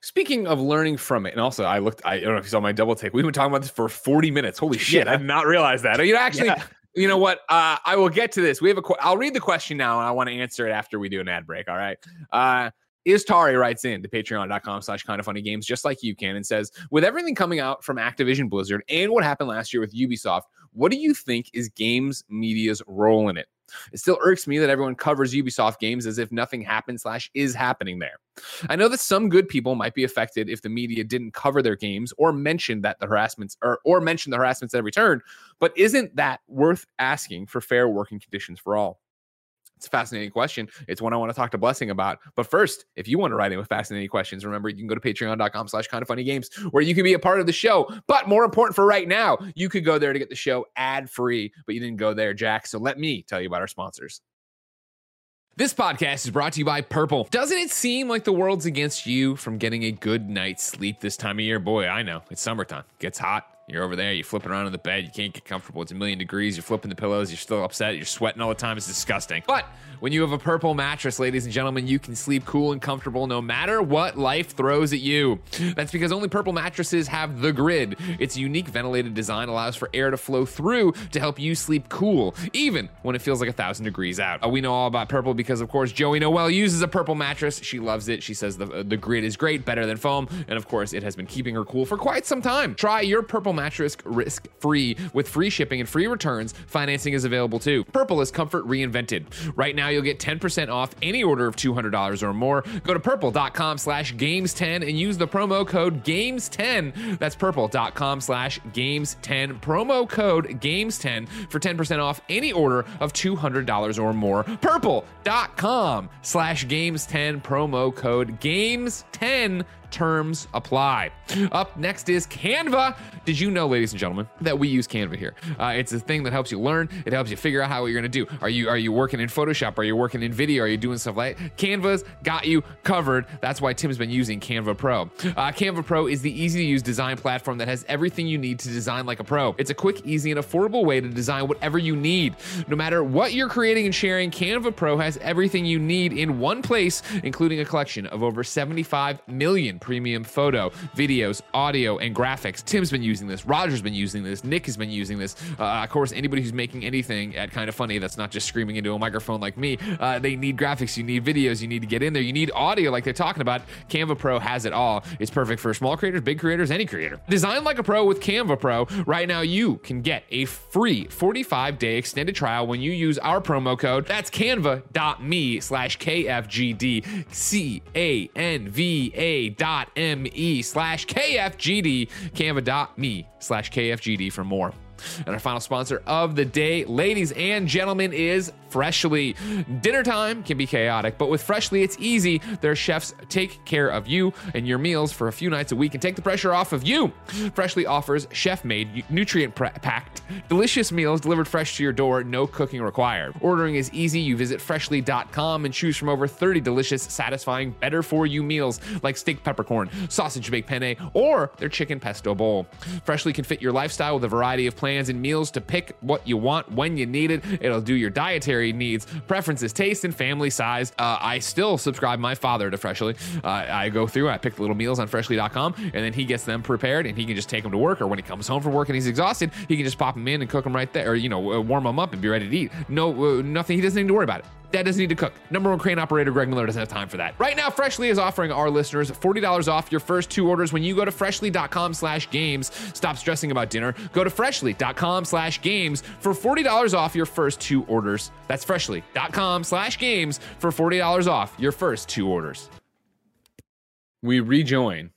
Speaking of learning from it, and also I looked, I don't know if you saw my double take. We've been talking about this for 40 minutes. Holy shit, yeah. I did not realize that. You know, actually, yeah. you know what? Uh, I will get to this. We have a, I'll read the question now, and I want to answer it after we do an ad break. All right. Uh, Iztari writes in to patreon.com slash kind of funny games, just like you can, and says, with everything coming out from Activision Blizzard and what happened last year with Ubisoft, what do you think is games media's role in it? It still irks me that everyone covers Ubisoft games as if nothing happened slash is happening there. I know that some good people might be affected if the media didn't cover their games or mention that the harassments or or mention the harassments that returned, but isn't that worth asking for fair working conditions for all? It's a fascinating question. It's one I want to talk to Blessing about. But first, if you want to write in with fascinating questions, remember you can go to patreon.com slash kind of funny games where you can be a part of the show. But more important for right now, you could go there to get the show ad free, but you didn't go there, Jack. So let me tell you about our sponsors. This podcast is brought to you by Purple. Doesn't it seem like the world's against you from getting a good night's sleep this time of year? Boy, I know. It's summertime. Gets hot. You're over there, you're flipping around in the bed, you can't get comfortable. It's a million degrees, you're flipping the pillows, you're still upset, you're sweating all the time. It's disgusting. But when you have a purple mattress, ladies and gentlemen, you can sleep cool and comfortable no matter what life throws at you. That's because only purple mattresses have the grid. Its unique ventilated design allows for air to flow through to help you sleep cool, even when it feels like a thousand degrees out. Uh, we know all about purple because, of course, Joey Noelle uses a purple mattress. She loves it. She says the, the grid is great, better than foam. And of course, it has been keeping her cool for quite some time. Try your purple mattress risk free with free shipping and free returns. Financing is available too. Purple is comfort reinvented. Right now, you'll get 10% off any order of $200 or more. Go to purple.com slash games10 and use the promo code games10. That's purple.com slash games10. Promo code games10 for 10% off any order of $200 or more. Purple.com slash games10. Promo code games10 terms apply. Up next is Canva. Did you know, ladies and gentlemen, that we use Canva here? Uh, it's a thing that helps you learn. It helps you figure out how you're going to do. Are you are you working in Photoshop? Are you working in video? Are you doing stuff like Canva's got you covered? That's why Tim's been using Canva Pro. Uh, Canva Pro is the easy to use design platform that has everything you need to design like a pro. It's a quick, easy, and affordable way to design whatever you need. No matter what you're creating and sharing, Canva Pro has everything you need in one place, including a collection of over 75 million premium photo, videos, audio, and graphics. Tim's been using this. Roger's been using this. Nick has been using this. Uh, of course, anybody who's making anything at kind of funny that's not just screaming into a microphone like me, uh, they need graphics. You need videos. You need to get in there. You need audio, like they're talking about. Canva Pro has it all. It's perfect for small creators, big creators, any creator. Design like a pro with Canva Pro. Right now, you can get a free 45 day extended trial when you use our promo code. That's canva.me slash KFGD. C A N V A dot M E slash KFGD. Canva.me slash KFGD for more. And our final sponsor of the day, ladies and gentlemen, is Freshly. Dinner time can be chaotic, but with Freshly, it's easy. Their chefs take care of you and your meals for a few nights a week and take the pressure off of you. Freshly offers chef made, nutrient packed, delicious meals delivered fresh to your door, no cooking required. Ordering is easy. You visit freshly.com and choose from over 30 delicious, satisfying, better for you meals like steak peppercorn, sausage baked penne, or their chicken pesto bowl. Freshly can fit your lifestyle with a variety of plans and meals to pick what you want when you need it. It'll do your dietary needs, preferences, taste, and family size. Uh, I still subscribe my father to Freshly. Uh, I go through, I pick the little meals on freshly.com, and then he gets them prepared and he can just take them to work. Or when he comes home from work and he's exhausted, he can just pop them in and cook them right there, or, you know, warm them up and be ready to eat. No, uh, nothing. He doesn't need to worry about it. Dad doesn't need to cook. Number one crane operator Greg Miller doesn't have time for that. Right now, Freshly is offering our listeners $40 off your first two orders when you go to freshly.com slash games. Stop stressing about dinner. Go to freshly.com slash games for $40 off your first two orders. That's freshly.com slash games for $40 off your first two orders. We rejoin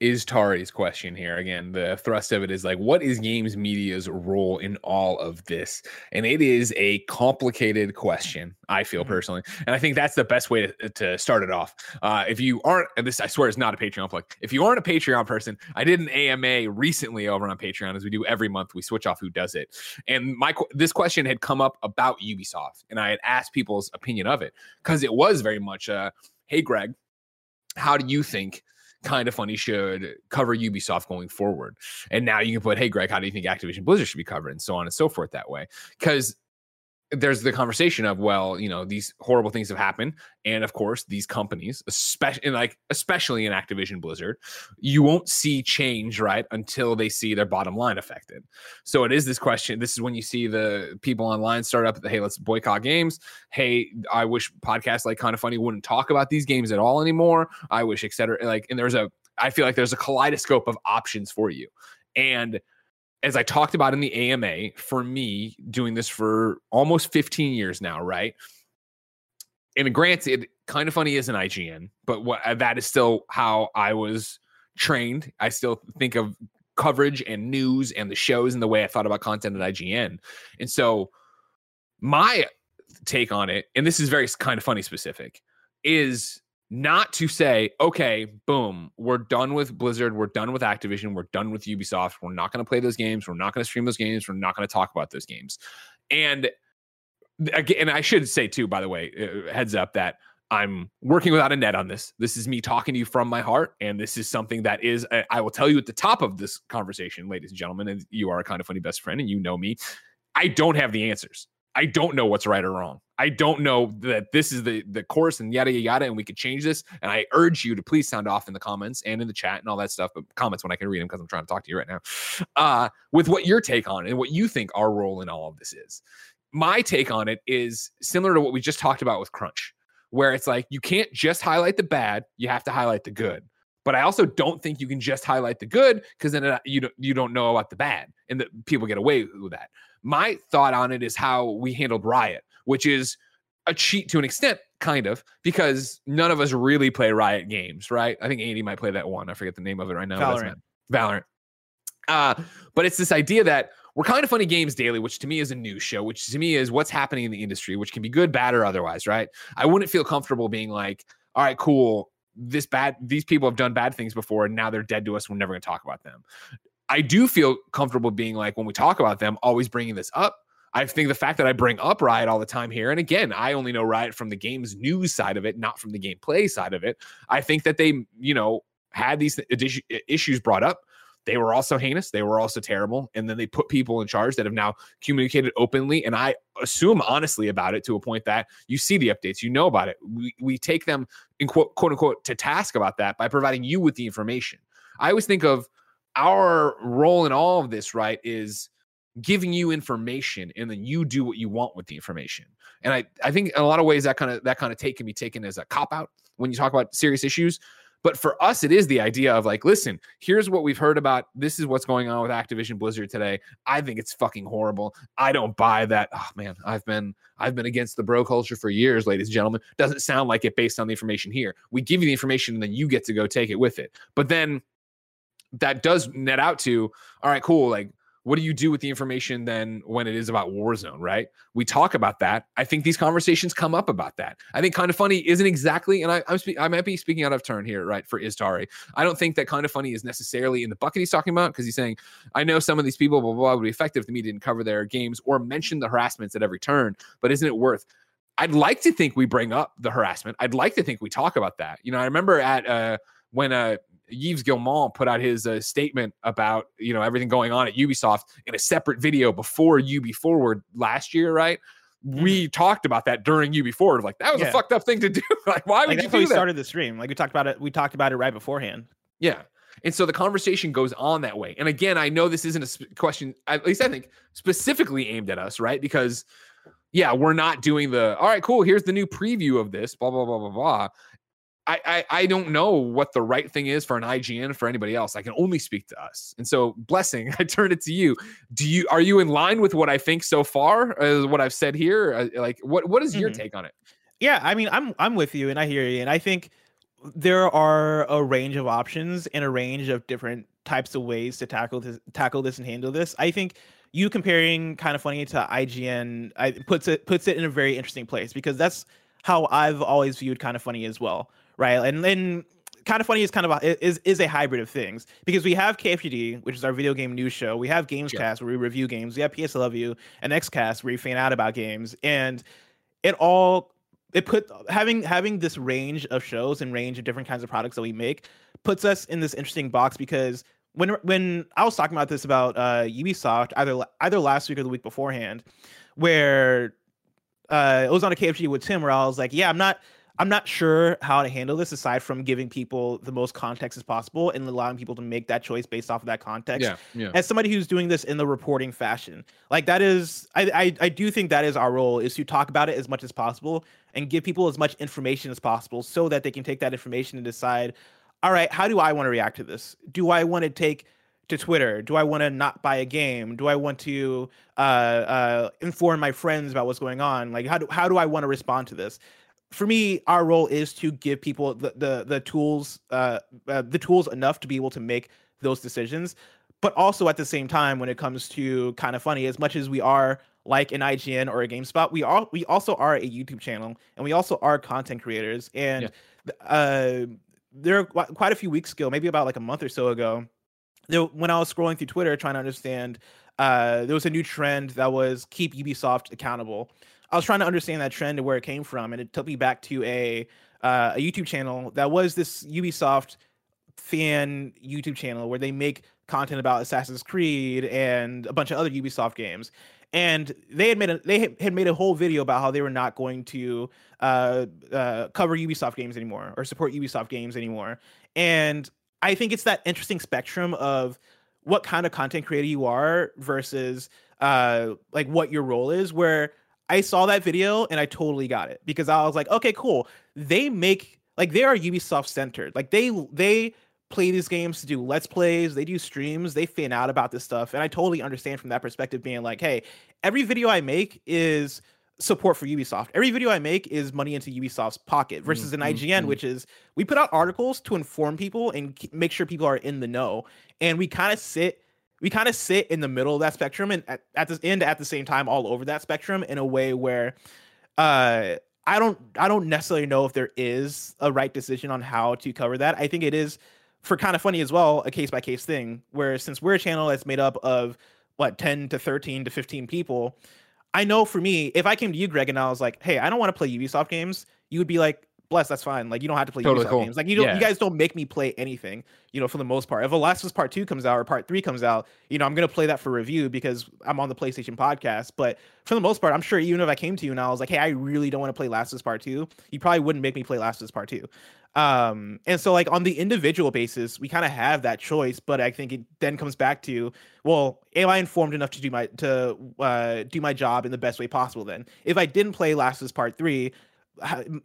Iztari's question here. Again, the thrust of it is like, what is games media's role in all of this? And it is a complicated question, I feel Mhm. personally. And I think that's the best way to, to start it off. Uh, if you aren't, and this I swear is not a Patreon plug, if you aren't a Patreon person, I did an AMA recently over on Patreon, as we do every month. We switch off who does it. And my this question had come up about Ubisoft, and I had asked people's opinion of it because it was very much, uh, hey, Greg, how do you think? Kind of funny should cover Ubisoft going forward. And now you can put, hey, Greg, how do you think Activision Blizzard should be covered? And so on and so forth that way. Because there's the conversation of well you know these horrible things have happened. And of course these companies especially like especially in activision blizzard you won't see change right until they see their bottom line affected. So it is this question this is when you see the people online start up hey let's boycott games. Hey i wish podcasts like kind of funny wouldn't talk about these games at all anymore. I wish etc like and there's a i feel like there's a kaleidoscope of options for you. And as I talked about in the AMA, for me, doing this for almost 15 years now, right? And granted, kind of funny is an IGN, but what uh, that is still how I was trained. I still think of coverage and news and the shows and the way I thought about content at IGN. And so my take on it, and this is very kind of funny specific, is not to say, okay, boom, we're done with Blizzard, we're done with Activision, we're done with Ubisoft, we're not going to play those games, we're not going to stream those games, we're not going to talk about those games. And again, I should say too, by the way, uh, heads up that I'm working without a net on this. This is me talking to you from my heart, and this is something that is I will tell you at the top of this conversation, ladies and gentlemen, and you are a kind of funny best friend, and you know me. I don't have the answers. I don't know what's right or wrong. I don't know that this is the the course and yada yada, yada, and we could change this. And I urge you to please sound off in the comments and in the chat and all that stuff. But comments when I can read them because I'm trying to talk to you right now. Uh, with what your take on it and what you think our role in all of this is. My take on it is similar to what we just talked about with Crunch, where it's like you can't just highlight the bad; you have to highlight the good. But I also don't think you can just highlight the good because then uh, you don't you don't know about the bad, and that people get away with that. My thought on it is how we handled Riot, which is a cheat to an extent, kind of, because none of us really play Riot games, right? I think Andy might play that one. I forget the name of it right now. Valorant. Valorant. Uh, but it's this idea that we're kind of funny games daily, which to me is a news show, which to me is what's happening in the industry, which can be good, bad, or otherwise, right? I wouldn't feel comfortable being like, all right, cool. This bad, these people have done bad things before, and now they're dead to us. We're never going to talk about them. I do feel comfortable being like when we talk about them, always bringing this up. I think the fact that I bring up Riot all the time here, and again, I only know Riot from the game's news side of it, not from the gameplay side of it. I think that they, you know, had these issues brought up. They were also heinous. They were also terrible. And then they put people in charge that have now communicated openly. And I assume honestly about it to a point that you see the updates, you know about it. We, we take them in quote, quote unquote to task about that by providing you with the information. I always think of our role in all of this, right, is giving you information and then you do what you want with the information. And I, I think in a lot of ways that kind of that kind of take can be taken as a cop out when you talk about serious issues. But for us, it is the idea of like, listen, here's what we've heard about. This is what's going on with Activision Blizzard today. I think it's fucking horrible. I don't buy that. Oh man, I've been I've been against the bro culture for years, ladies and gentlemen. Doesn't sound like it based on the information here. We give you the information and then you get to go take it with it. But then that does net out to all right, cool. Like, what do you do with the information then when it is about Warzone, right? We talk about that. I think these conversations come up about that. I think kind of funny isn't exactly, and I, I'm spe- I might be speaking out of turn here, right? For Iztari, I don't think that kind of funny is necessarily in the bucket he's talking about because he's saying, I know some of these people, blah, blah, blah, would be effective if the media didn't cover their games or mention the harassments at every turn, but isn't it worth? I'd like to think we bring up the harassment. I'd like to think we talk about that. You know, I remember at uh, when uh, Yves Guillemot put out his uh, statement about you know everything going on at Ubisoft in a separate video before UB Forward last year, right? We mm-hmm. talked about that during UB Forward, like that was yeah. a fucked up thing to do. like, why would like, you do we that? started the stream. Like we talked about it. We talked about it right beforehand. Yeah. And so the conversation goes on that way. And again, I know this isn't a sp- question, at least I think specifically aimed at us, right? Because yeah, we're not doing the all right, cool. Here's the new preview of this, blah, blah, blah, blah, blah. I, I, I don't know what the right thing is for an IGN for anybody else. I can only speak to us. And so, blessing, I turn it to you. Do you are you in line with what I think so far? What I've said here? Uh, like, what what is your mm-hmm. take on it? Yeah, I mean, I'm I'm with you, and I hear you, and I think there are a range of options and a range of different types of ways to tackle this, tackle this and handle this. I think you comparing kind of funny to IGN I, puts it puts it in a very interesting place because that's how I've always viewed kind of funny as well right? And then kind of funny is kind of a, is is a hybrid of things because we have KFGD, which is our video game news show. We have Gamescast sure. where we review games. We have PS Love You and XCast where we fan out about games, and it all it put having having this range of shows and range of different kinds of products that we make puts us in this interesting box because when when I was talking about this about uh, Ubisoft either either last week or the week beforehand, where uh, it was on a KFG with Tim where I was like, yeah, I'm not I'm not sure how to handle this aside from giving people the most context as possible and allowing people to make that choice based off of that context. Yeah, yeah. As somebody who's doing this in the reporting fashion, like that is, I, I, I do think that is our role is to talk about it as much as possible and give people as much information as possible so that they can take that information and decide, all right, how do I want to react to this? Do I want to take to Twitter? Do I want to not buy a game? Do I want to uh, uh, inform my friends about what's going on? Like, how do how do I want to respond to this? For me, our role is to give people the the, the tools, uh, uh, the tools enough to be able to make those decisions. But also at the same time, when it comes to kind of funny, as much as we are like an IGN or a GameSpot, we are we also are a YouTube channel and we also are content creators. And yeah. uh, there are quite a few weeks ago, maybe about like a month or so ago, there, when I was scrolling through Twitter trying to understand, uh, there was a new trend that was keep Ubisoft accountable. I was trying to understand that trend and where it came from, and it took me back to a uh, a YouTube channel that was this Ubisoft fan YouTube channel where they make content about Assassin's Creed and a bunch of other Ubisoft games. And they had made a they had made a whole video about how they were not going to uh, uh, cover Ubisoft games anymore or support Ubisoft games anymore. And I think it's that interesting spectrum of what kind of content creator you are versus uh, like what your role is. Where I saw that video and I totally got it because I was like, okay, cool. They make like they are Ubisoft centered. Like they they play these games to do let's plays, they do streams, they fan out about this stuff. And I totally understand from that perspective being like, hey, every video I make is support for Ubisoft. Every video I make is money into Ubisoft's pocket versus mm-hmm. an IGN, mm-hmm. which is we put out articles to inform people and make sure people are in the know. And we kind of sit we kind of sit in the middle of that spectrum and at, at the end at the same time all over that spectrum in a way where uh I don't I don't necessarily know if there is a right decision on how to cover that. I think it is for kind of funny as well, a case by case thing where since we're a channel that's made up of what 10 to 13 to 15 people, I know for me, if I came to you, Greg, and I was like, hey, I don't want to play Ubisoft games, you would be like, bless, that's fine. Like you don't have to play totally Ubisoft cool. games. Like you don't, yeah. you guys don't make me play anything. You know, for the most part. If Last of Us Part Two comes out or Part Three comes out, you know, I'm gonna play that for review because I'm on the PlayStation podcast. But for the most part, I'm sure even if I came to you and I was like, hey, I really don't want to play Last of Us Part Two, you probably wouldn't make me play Last of Us Part Two. Um, and so like on the individual basis, we kind of have that choice, but I think it then comes back to, well, am I informed enough to do my to uh, do my job in the best way possible? Then, if I didn't play Last of Us Part Three,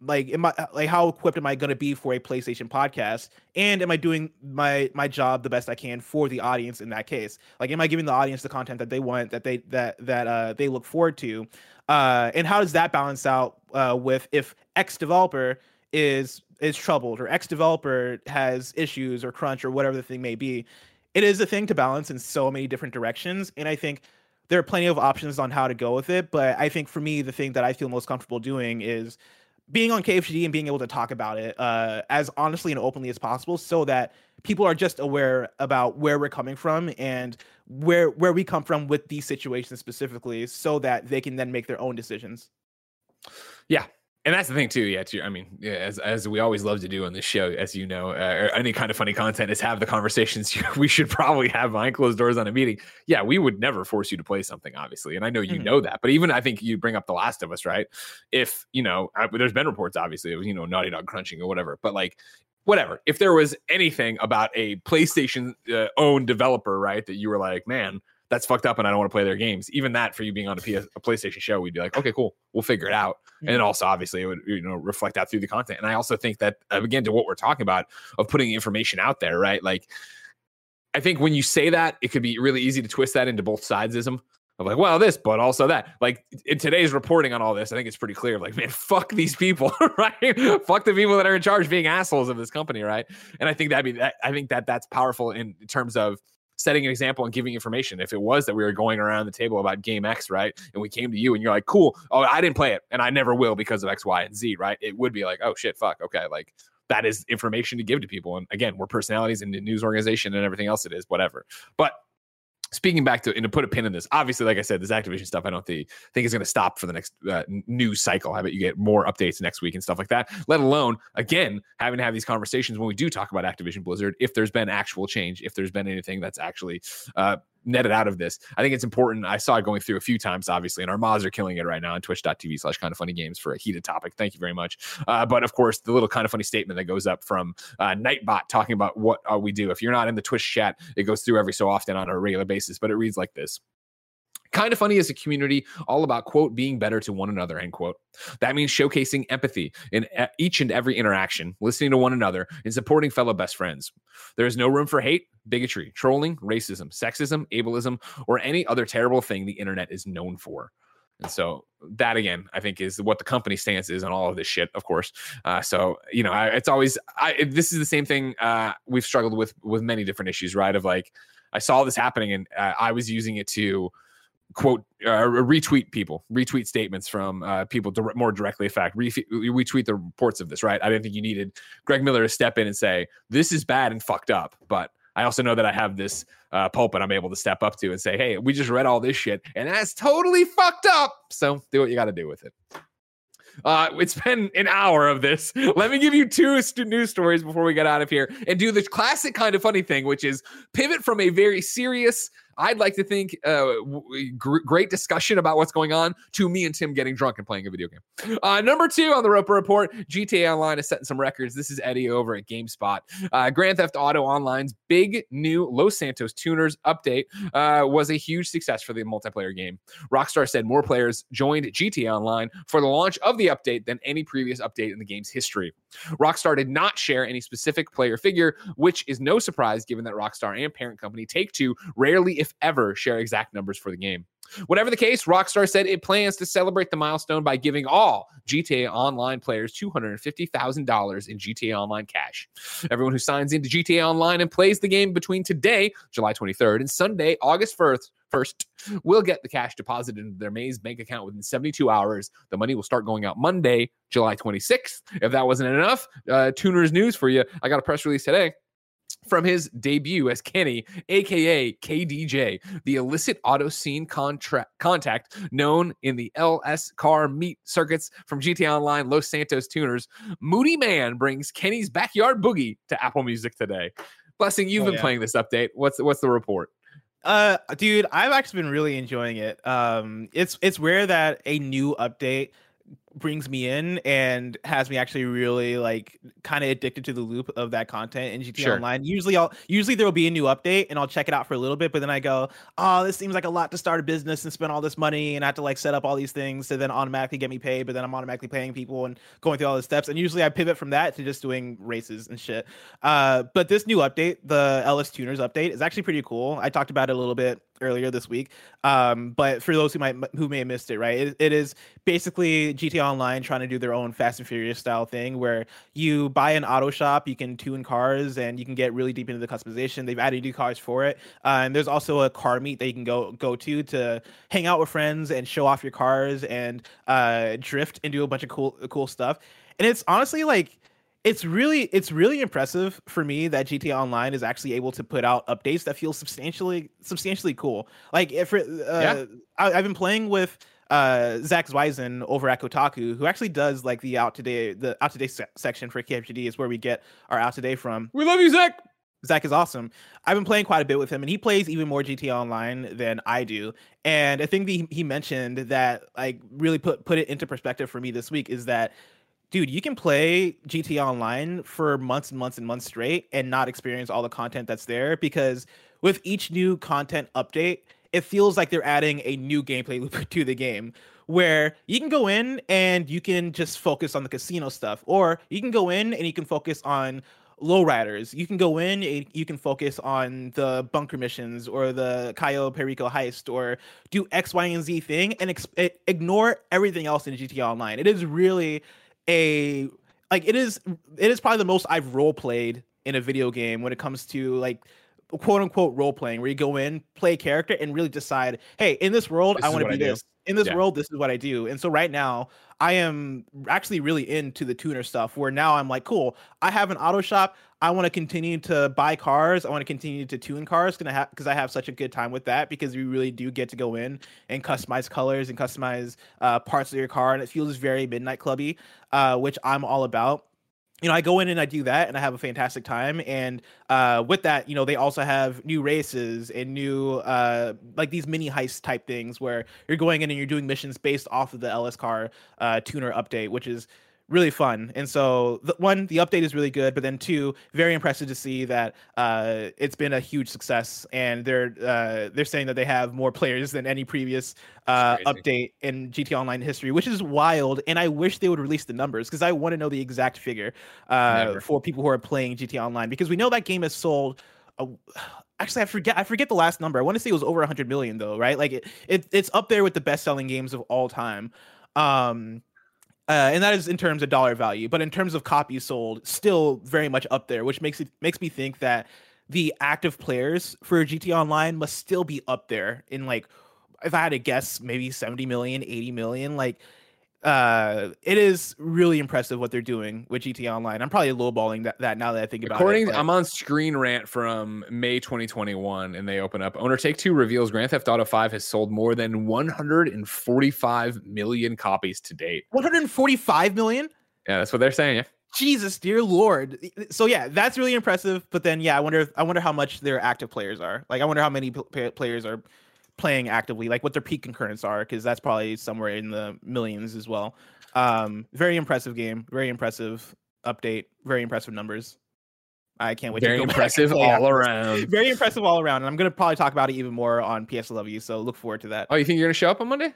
like am I like how equipped am I going to be for a PlayStation podcast? And am I doing my my job the best I can for the audience in that case? Like am I giving the audience the content that they want that they that that uh they look forward to? Uh and how does that balance out uh with if X developer is is troubled or X developer has issues or crunch or whatever the thing may be? It is a thing to balance in so many different directions and I think there are plenty of options on how to go with it but I think for me the thing that I feel most comfortable doing is being on KFGD and being able to talk about it uh, as honestly and openly as possible, so that people are just aware about where we're coming from and where where we come from with these situations specifically, so that they can then make their own decisions. Yeah, and that's the thing too. Yeah too, i mean yeah, as, as we always love to do on this show as you know uh, any kind of funny content is have the conversations we should probably have behind closed doors on a meeting. Yeah we would never force you to play something obviously. And i know you mm-hmm. know that but even i think you bring up the last of us right? If you know I, there's been reports obviously of you know naughty dog crunching or whatever but like whatever. If there was anything about a playstation uh, owned developer right that you were like man that's fucked up and I don't want to play their games. Even that for you being on a, PS, a PlayStation show, we'd be like, okay, cool, we'll figure it out. Mm-hmm. And also, obviously, it would you know reflect out through the content. And I also think that again to what we're talking about of putting information out there, right? Like, I think when you say that, it could be really easy to twist that into both sidesism of like, well, this, but also that. Like in today's reporting on all this, I think it's pretty clear. Like, man, fuck these people, right? fuck the people that are in charge being assholes of this company, right? And I think that'd be that. I think that that's powerful in terms of setting an example and giving information. If it was that we were going around the table about game X, right? And we came to you and you're like, cool. Oh, I didn't play it and I never will because of X, Y, and Z, right? It would be like, oh shit, fuck. Okay. Like that is information to give to people. And again, we're personalities in the news organization and everything else it is, whatever. But speaking back to and to put a pin in this obviously like i said this activision stuff i don't think, think is going to stop for the next uh, cycle. I bet you get more updates next week and stuff like that? Let alone again having to have these conversations when we do talk about activision blizzard if there's been actual change if there's been anything that's actually uh, netted out of this. I think it's important. I saw it going through a few times, obviously, and our mods are killing it right now on twitch.tv slash kind of funny games for a heated topic. Thank you very much. Uh, but of course, the little kind of funny statement that goes up from uh, Nightbot talking about what uh, we do. If you're not in the Twitch chat, it goes through every so often on a regular basis, but it reads like this. Kind of funny is a community all about, quote, being better to one another, end quote. That means showcasing empathy in each and every interaction, listening to one another, and supporting fellow best friends. There is no room for hate, bigotry, trolling, racism, sexism, ableism, or any other terrible thing the internet is known for. And so that again, I think is what the company stance is on all of this shit, of course. Uh, so you know, I, it's always I, this is the same thing uh, we've struggled with with many different issues, right? Of like, I saw this happening and uh, I was using it to quote uh, retweet people retweet statements from uh, people dire- more directly affect re- retweet the reports of this right? I didn't think you needed greg miller to step in and say this is bad and fucked up but i also know that i have this uh, pulpit i'm able to step up to and say hey we just read all this shit and that's totally fucked up. So do what you got to do with it. Uh, it's been an hour of this. Let me give you two st- news stories before we get out of here and do the classic kind of funny thing, which is pivot from a very serious I'd like to think uh, gr- great discussion about what's going on to me and Tim getting drunk and playing a video game. Uh, number two on the Roper Report, GTA Online is setting some records. This is Eddie over at GameSpot. Uh, Grand Theft Auto Online's big new Los Santos Tuners update uh, was a huge success for the multiplayer game. Rockstar said more players joined GTA Online for the launch of the update than any previous update in the game's history. Rockstar did not share any specific player figure, which is no surprise given that Rockstar and parent company Take Two rarely, if ever, share exact numbers for the game. Whatever the case, Rockstar said it plans to celebrate the milestone by giving all GTA Online players $250,000 in GTA Online cash. Everyone who signs into GTA Online and plays the game between today, July 23rd, and Sunday, August 1st, first will get the cash deposited into their Maze bank account within 72 hours. The money will start going out Monday, July 26th. If that wasn't enough, uh, Tuners news for you. I got a press release today from his debut as Kenny, aka KDJ, the illicit auto scene contract contact known in the LS car meet circuits from GTA Online Los Santos tuners. Moodymann brings Kenny's backyard boogie to Apple Music today. Blessing, you've oh, been yeah. playing this update. What's what's the report? Uh, dude, I've actually been really enjoying it. Um, it's it's rare that a new update brings me in and has me actually really like kind of addicted to the loop of that content in GTA sure. Online. Usually I'll usually there'll be a new update and I'll check it out for a little bit, but then I go, oh, this seems like a lot to start a business and spend all this money and I have to like set up all these things to then automatically get me paid, but then I'm automatically paying people and going through all the steps. And usually I pivot from that to just doing races and shit. Uh, but this new update, the LS Tuners update, is actually pretty cool. I talked about it a little bit earlier this week. Um, but for those who might who may have missed it, right, it, it is basically GTA Online trying to do their own Fast and Furious style thing where you buy an auto shop, you can tune cars, and you can get really deep into the customization. They've added new cars for it, uh, and there's also a car meet that you can go go to to hang out with friends and show off your cars and uh, drift and do a bunch of cool cool stuff. And it's honestly like it's really it's really impressive for me that GTA Online is actually able to put out updates that feel substantially substantially cool. Like if uh, yeah. I, have been playing with uh, Zack Zwiezen over at Kotaku, who actually does like the out today the out today se- section for KFGD is where we get our out today from. We love you, Zack. Zack is awesome. I've been playing quite a bit with him, and he plays even more GTA Online than I do. And I think he mentioned that like really put put it into perspective for me this week is that dude, you can play GTA Online for months and months and months straight and not experience all the content that's there because with each new content update, it feels like they're adding a new gameplay loop to the game where you can go in and you can just focus on the casino stuff, or you can go in and you can focus on lowriders. You can go in, you can focus on the bunker missions or the Cayo Perico heist or do X, Y, and Z thing and ex- ignore everything else in GTA Online. It is really a like it is it is probably the most I've role played in a video game when it comes to like quote unquote role playing where you go in, play a character, and really decide, hey, in this world, this I want to be this. In this yeah. world, this is what I do. And so right now, I am actually really into the tuner stuff where now I'm like, cool, I have an auto shop. I want to continue to buy cars. I want to continue to tune cars because I have such a good time with that because we really do get to go in and customize colors and customize uh, parts of your car and it feels very midnight clubby, uh, which I'm all about you know, I go in and I do that and I have a fantastic time. And uh, with that, you know, they also have new races and new uh, like these mini heist type things where you're going in and you're doing missions based off of the LS car uh, tuner update, which is really fun. And so, the, one, the update is really good, but then two, very impressive to see that uh, it's been a huge success, and they're uh, they're saying that they have more players than any previous uh, update in GT Online history, which is wild. And I wish they would release the numbers because I want to know the exact figure uh, for people who are playing GT Online because we know that game has sold. A, actually, I forget. I forget the last number. I want to say it was over 100 million, though, right? Like it, it it's up there with the best-selling games of all time. Um, uh, and that is in terms of dollar value, but in terms of copies sold, still very much up there, which makes it makes me think that the active players for GT Online must still be up there in like, if I had to guess, maybe 70 million, 80 million. Like, uh it is really impressive what they're doing with GT Online. I'm probably lowballing that, that now that I think about According, it. According, I'm on Screen Rant from May 2021, and they open up. Owner Take Two reveals Grand Theft Auto 5 has sold more than 145 million copies to date. 145 million? Yeah, that's what they're saying. Yeah. Jesus, dear Lord. So yeah, that's really impressive. But then yeah, I wonder. I wonder how much their active players are. Like, I wonder how many players are playing actively, like what their peak concurrents are, because that's probably somewhere in the millions as well. Um, very impressive game, very impressive update, very impressive numbers. I can't wait. To very impressive all around. Very impressive all around, and I'm gonna probably talk about it even more on PSLW. So look forward to that. Oh, you think you're gonna show up on Monday?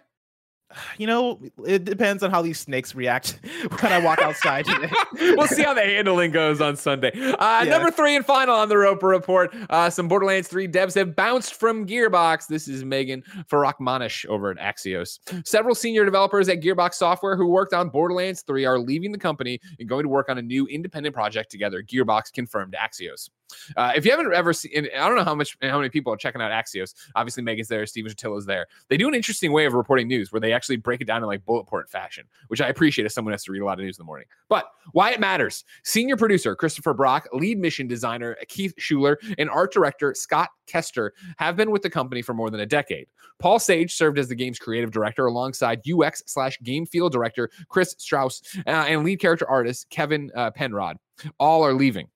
You know, it depends on how these snakes react when I walk outside today. we'll see how the handling goes on Sunday. Uh, yeah. Number three and final on the Roper Report. Uh, some Borderlands 3 devs have bounced from Gearbox. This is Megan Farokhmanesh over at Axios. Several senior developers at Gearbox Software who worked on Borderlands 3 are leaving the company and going to work on a new independent project together, Gearbox confirmed Axios. Uh, if you haven't ever seen, I don't know how much, how many people are checking out Axios. Obviously, Megan's there, Stephen Totilo's there. They do an interesting way of reporting news where they actually break it down in like bullet point fashion, which I appreciate as someone has to read a lot of news in the morning. But why it matters: senior producer Christopher Brock, lead mission designer Keith Schuler, and art director Scott Kester have been with the company for more than a decade. Paul Sage served as the game's creative director alongside UX slash game field director Chris Strauss uh, and lead character artist Kevin uh, Penrod. All are leaving.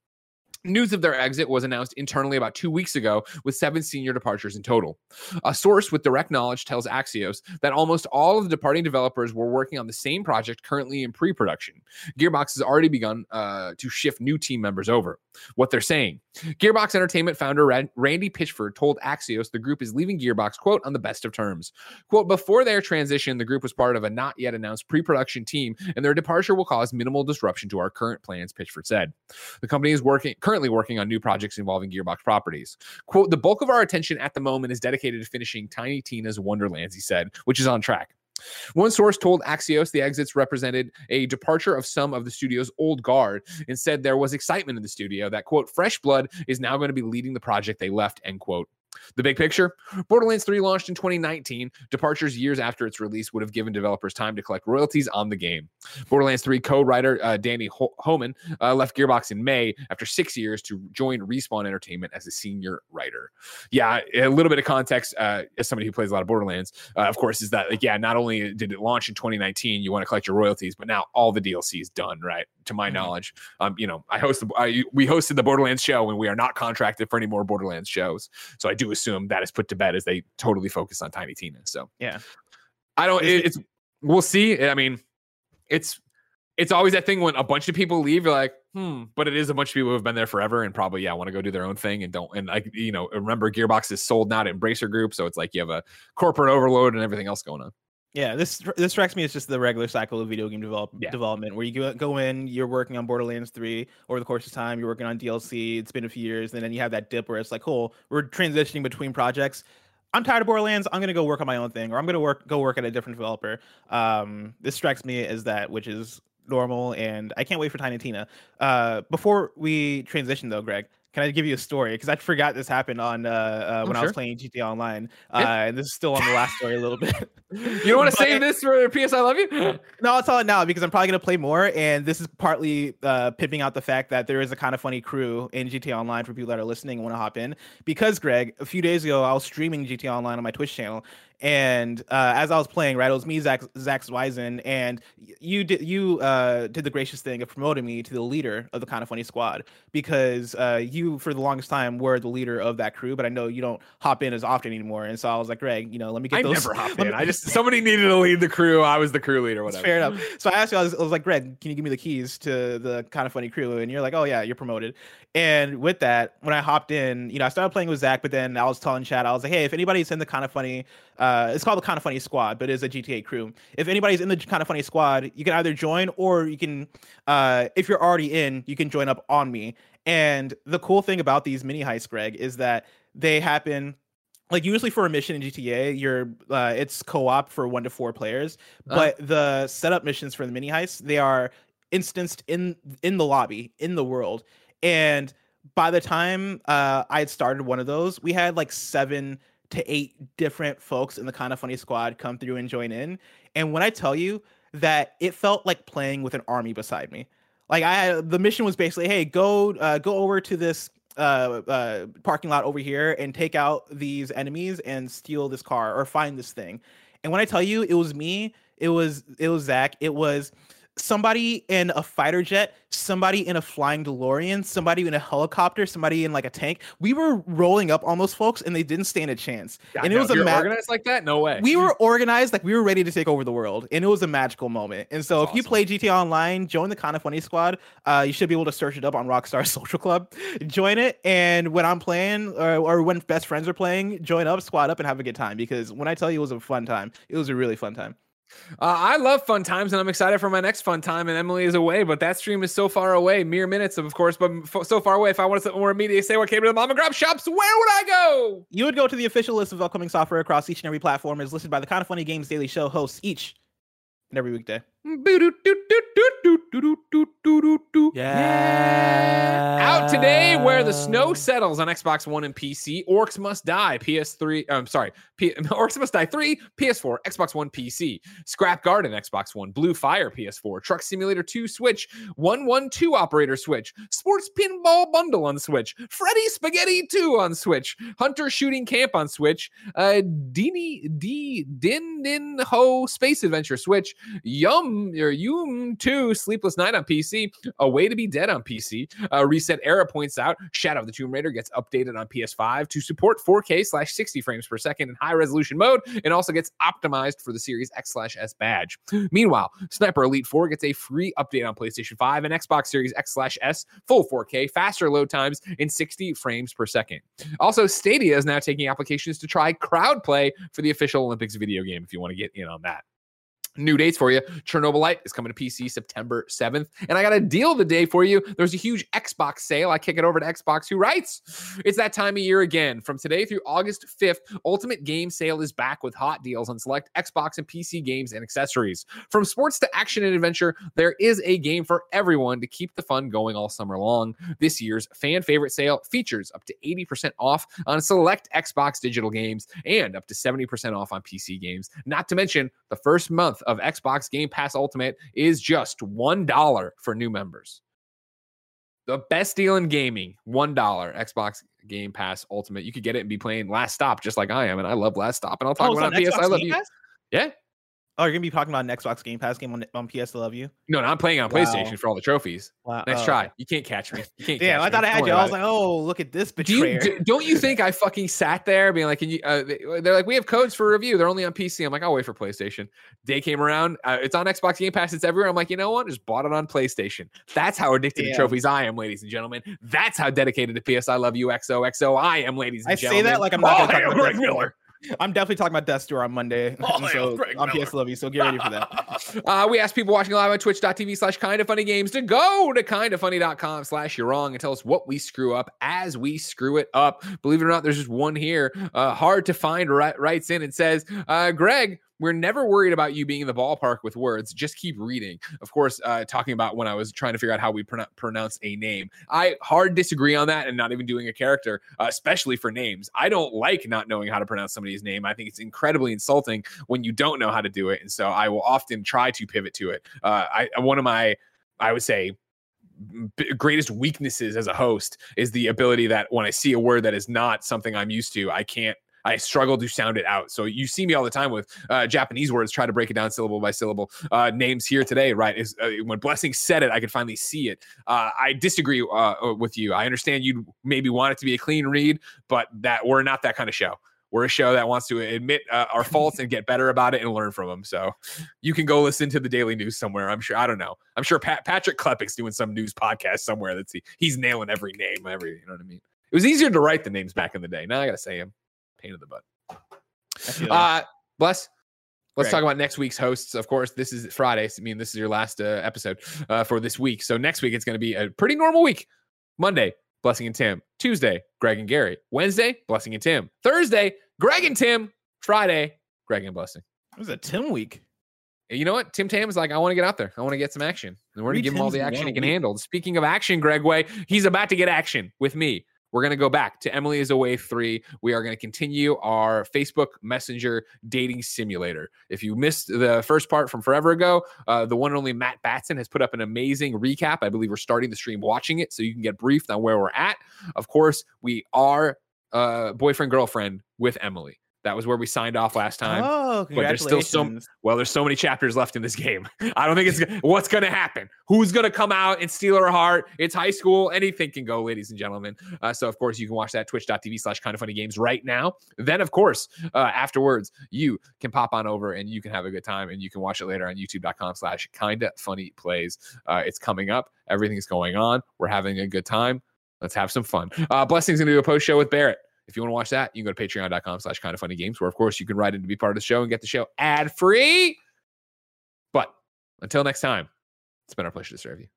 News of their exit was announced internally about two weeks ago, with seven senior departures in total. A source with direct knowledge tells Axios that almost all of the departing developers were working on the same project currently in pre production. Gearbox has already begun uh, to shift new team members over. What they're saying Gearbox Entertainment founder Randy Pitchford told Axios the group is leaving Gearbox, quote, on the best of terms. Quote, before their transition, the group was part of a not yet announced pre production team, and their departure will cause minimal disruption to our current plans, Pitchford said. The company is working currently working on new projects involving Gearbox properties. Quote, the bulk of our attention at the moment is dedicated to finishing Tiny Tina's Wonderlands, he said, which is on track. One source told Axios the exits represented a departure of some of the studio's old guard and said there was excitement in the studio that, quote, fresh blood is now going to be leading the project they left, end quote. The big picture Borderlands 3 launched in 2019. Departures years after its release would have given developers time to collect royalties on the game. Borderlands 3 co writer uh, Danny Ho- Homan uh, left Gearbox in May after six years to join Respawn Entertainment as a senior writer. Yeah, a little bit of context uh, as somebody who plays a lot of Borderlands, uh, of course, is that, like, yeah, not only did it launch in 2019, you want to collect your royalties, but now all the DLC is done, right? To my mm-hmm. knowledge, um, you know, I host the, I, we hosted the Borderlands show and we are not contracted for any more Borderlands shows. So I do assume that is put to bed as they totally focus on Tiny Tina. So yeah, I don't. It, it's we'll see. I mean, it's it's always that thing when a bunch of people leave. You're like, hmm. But it is a bunch of people who have been there forever and probably yeah want to go do their own thing and don't. And like you know, remember Gearbox is sold now to Embracer Group, so it's like you have a corporate overload and everything else going on. Yeah, this this strikes me as just the regular cycle of video game develop, yeah. development, where you go in, you're working on Borderlands three over the course of time, you're working on DLC. It's been a few years, and then you have that dip where it's like, cool, we're transitioning between projects. I'm tired of Borderlands. I'm gonna go work on my own thing, or I'm gonna work go work at a different developer. Um, this strikes me as that, which is normal, and I can't wait for Tiny Tina. Uh, before we transition though, Greg, can I give you a story? Because I forgot this happened on uh, uh when sure. I was playing GTA Online, uh, yeah. and this is still on the last story a little bit. you don't want to save this for PS I Love You? no, I'll tell it now because I'm probably gonna play more, and this is partly uh, pimping out the fact that there is a kind of funny crew in GTA Online for people that are listening and want to hop in. Because Greg, a few days ago, I was streaming GTA Online on my Twitch channel, And uh, as I was playing, right, it was me, Zack Zack Zwiezen, and you did you uh, did the gracious thing of promoting me to the leader of the kind of funny squad because uh, you for the longest time were the leader of that crew, but I know you don't hop in as often anymore. And so I was like, Greg, you know, let me get I those. never hop in. I just somebody needed to lead the crew. I was the crew leader. Whatever. Fair enough. So I asked you, I was, I was like, Greg, can you give me the keys to the kind of funny crew? And you're like, oh yeah, you're promoted. And with that, when I hopped in, you know, I started playing with Zack, but then I was telling Chad, I was like, hey, if anybody's in the kind of funny, uh, it's called the kind of funny squad, but it's a GTA crew. If anybody's in the kind of funny squad, you can either join or you can, uh, if you're already in, you can join up on me. And the cool thing about these mini heists, Greg, is that they happen like usually for a mission in GTA, you're uh, it's co-op for one to four players, Uh. but the setup missions for the mini heists they are instanced in in the lobby in the world, and by the time uh, I had started one of those, we had like seven to eight different folks in the kind of funny squad come through and join in, and when I tell you that it felt like playing with an army beside me. Like I the mission was basically, hey, go uh, go over to this uh, uh, parking lot over here and take out these enemies and steal this car or find this thing. And when I tell you, it was me, it was it was Zack, it was somebody in a fighter jet, somebody in a flying DeLorean, somebody in a helicopter, somebody in like a tank. We were rolling up on those folks and they didn't stand a chance. God, and it no, was a ma- organized like that. No way. we were organized like we were ready to take over the world and it was a magical moment and so That's if you play gt online join the kind of funny squad uh, you should be able to search it up on rockstar social club join it and when i'm playing or, or when best friends are playing join up squad up and have a good time because when i tell you it was a fun time it was a really fun time Uh, I love fun times, and I'm excited for my next fun time. And Emily is away, but that stream is so far away, mere minutes, of course, but f- so far away. If I wanted something more immediate, say what came to the mom and grab shops, where would I go? you would go to the official list of upcoming software across each and every platform as listed by the kind of funny games daily show hosts each and every weekday Out today, where the snow settles on Xbox One and PC. Orcs Must Die, PS3. I'm sorry, P- Orcs Must Die 3, PS4, Xbox One, PC. Scrap Garden, Xbox One. Blue Fire, PS4. Truck Simulator 2, Switch. 112 Operator, Switch. Sports Pinball Bundle on Switch. Freddy Spaghetti 2 on Switch. Hunter Shooting Camp on Switch. Uh, Dini D Din Din Ho Space Adventure Switch. Yum or Yum 2 Sleepless Night on PC. A Way to Be Dead on PC. Uh, ResetEra points out Shadow of the Tomb Raider gets updated on PS5 to support 4K slash 60 frames per second in high resolution mode and also gets optimized for the Series X slash S badge. Meanwhile, Sniper Elite 4 gets a free update on PlayStation 5 and Xbox Series X slash S, full 4K, faster load times, in 60 frames per second. Also, Stadia is now taking applications to try crowd play for the official Olympics video game if you want to get in on that. New dates for you. Chernobylite is coming to PC September 7th. And I got a deal of the day for you. There's a huge Xbox sale. I kick it over to Xbox Wire Writes. It's that time of year again. From today through August 5th, Ultimate Game Sale is back with hot deals on select Xbox and PC games and accessories. From sports to action and adventure, there is a game for everyone to keep the fun going all summer long. This year's fan favorite sale features up to 80% off on select Xbox digital games and up to 70% off on PC games. Not to mention, the first month of Xbox Game Pass Ultimate is just $1 for new members. The best deal in gaming, $1 Xbox Game Pass Ultimate. You could get it and be playing Last Stop just like I am. And I love Last Stop. And I'll talk Oh, about it PS. Xbox I love Game you. Pass? Yeah. Oh you're gonna be talking about an xbox game pass game on, on ps to love you No, no, I'm playing on Wow. PlayStation for all the trophies. wow Next oh, try. You can't catch me. You can't Damn, I thought me. I had Don't you. I was like, oh, look at this it. Do you, do, don't you think I fucking sat there being like, can you, uh, they- they're like, we have codes for review. They're only on PC. I'm like, I'll wait for PlayStation. Day came around. Uh, it's on Xbox Game Pass. It's everywhere. I'm like, you know what? Just bought it on PlayStation. That's how addicted to Damn. trophies I am, ladies and gentlemen. That's how dedicated to PS I love you, XOXO I am, ladies and I say that like I'm not gonna Oh, talk hail about Greg Death Miller. I'm definitely talking about Death Door on Monday. Oh, and yeah, so Greg on PS Love You, so get ready for that. Uh, we asked people watching live on twitch.tv slash kind of funny games to go to kindafunny.com slash you're wrong and tell us what we screw up as we screw it up. Believe it or not, there's just one here. Uh, hard to find ri- writes in and says, uh, Greg, we're never worried about you being in the ballpark with words. Just keep reading. Of course, uh, talking about when I was trying to figure out how we pronoun pronounce a name. I hard disagree on that and not even doing a character, uh, especially for names. I don't like not knowing how to pronounce somebody's name. I think it's incredibly insulting when you don't know how to do it. And so I will often try to pivot to it. Uh, I one of my, I would say, greatest weaknesses as a host is the ability that when I see a word that is not something I'm used to, I can't. I struggle to sound it out. So you see me all the time with uh, Japanese words, try to break it down syllable by syllable. Uh, names here today, right? Is uh, when Blessing said it, I could finally see it. Uh, I disagree uh, with you. I understand you maybe want it to be a clean read, but that we're not that kind of show. We're a show that wants to admit uh, our faults and get better about it and learn from them. So you can go listen to the daily news somewhere. I'm sure. I don't know. I'm sure Pat, Patrick Klepek's doing some news podcast somewhere. That's he, he's nailing every name. Every you know what I mean. It was easier to write the names back in the day. Now I gotta say them. Pain in the butt. Uh, bless. Let's talk about next week's hosts. Of course, this is Friday. So, I mean, this is your last uh, episode uh, for this week. So next week it's going to be a pretty normal week. Monday, Blessing and Tim. Tuesday, Greg and Gary. Wednesday, Blessing and Tim. Thursday, Greg and Tim. Friday, Greg and Blessing. It was a Tim week. You know what? Tim Tam is like, I want to get out there. I want to get some action. And we're going to give him all the action he can handle. Speaking of action, Greg Way, he's about to get action with me. We're going to go back to Emily is Away 3. We are going to continue our Facebook Messenger dating simulator. If you missed the first part from forever ago, uh, the one and only Matt Batson has put up an amazing recap. I believe we're starting the stream watching it so you can get briefed on where we're at. Of course, we are uh, boyfriend girlfriend with Emily. That was where we signed off last time. Oh, but there's still so well. There's so many chapters left in this game. I don't think it's what's going to happen. Who's going to come out and steal her heart? It's high school. Anything can go, ladies and gentlemen. Uh, so of course you can watch that Twitch.tv slash Kind of Funny Games right now. Then of course uh, afterwards you can pop on over and you can have a good time and you can watch it later on YouTube.com slash Kinda Funny Plays. Uh, it's coming up. Everything's going on. We're having a good time. Let's have some fun. Uh, Blessing's going to do a post show with Barrett. If you want to watch that, you can go to patreon.com slash kind of funny games, where of course you can write in to be part of the show and get the show ad free. But until next time, it's been our pleasure to serve you.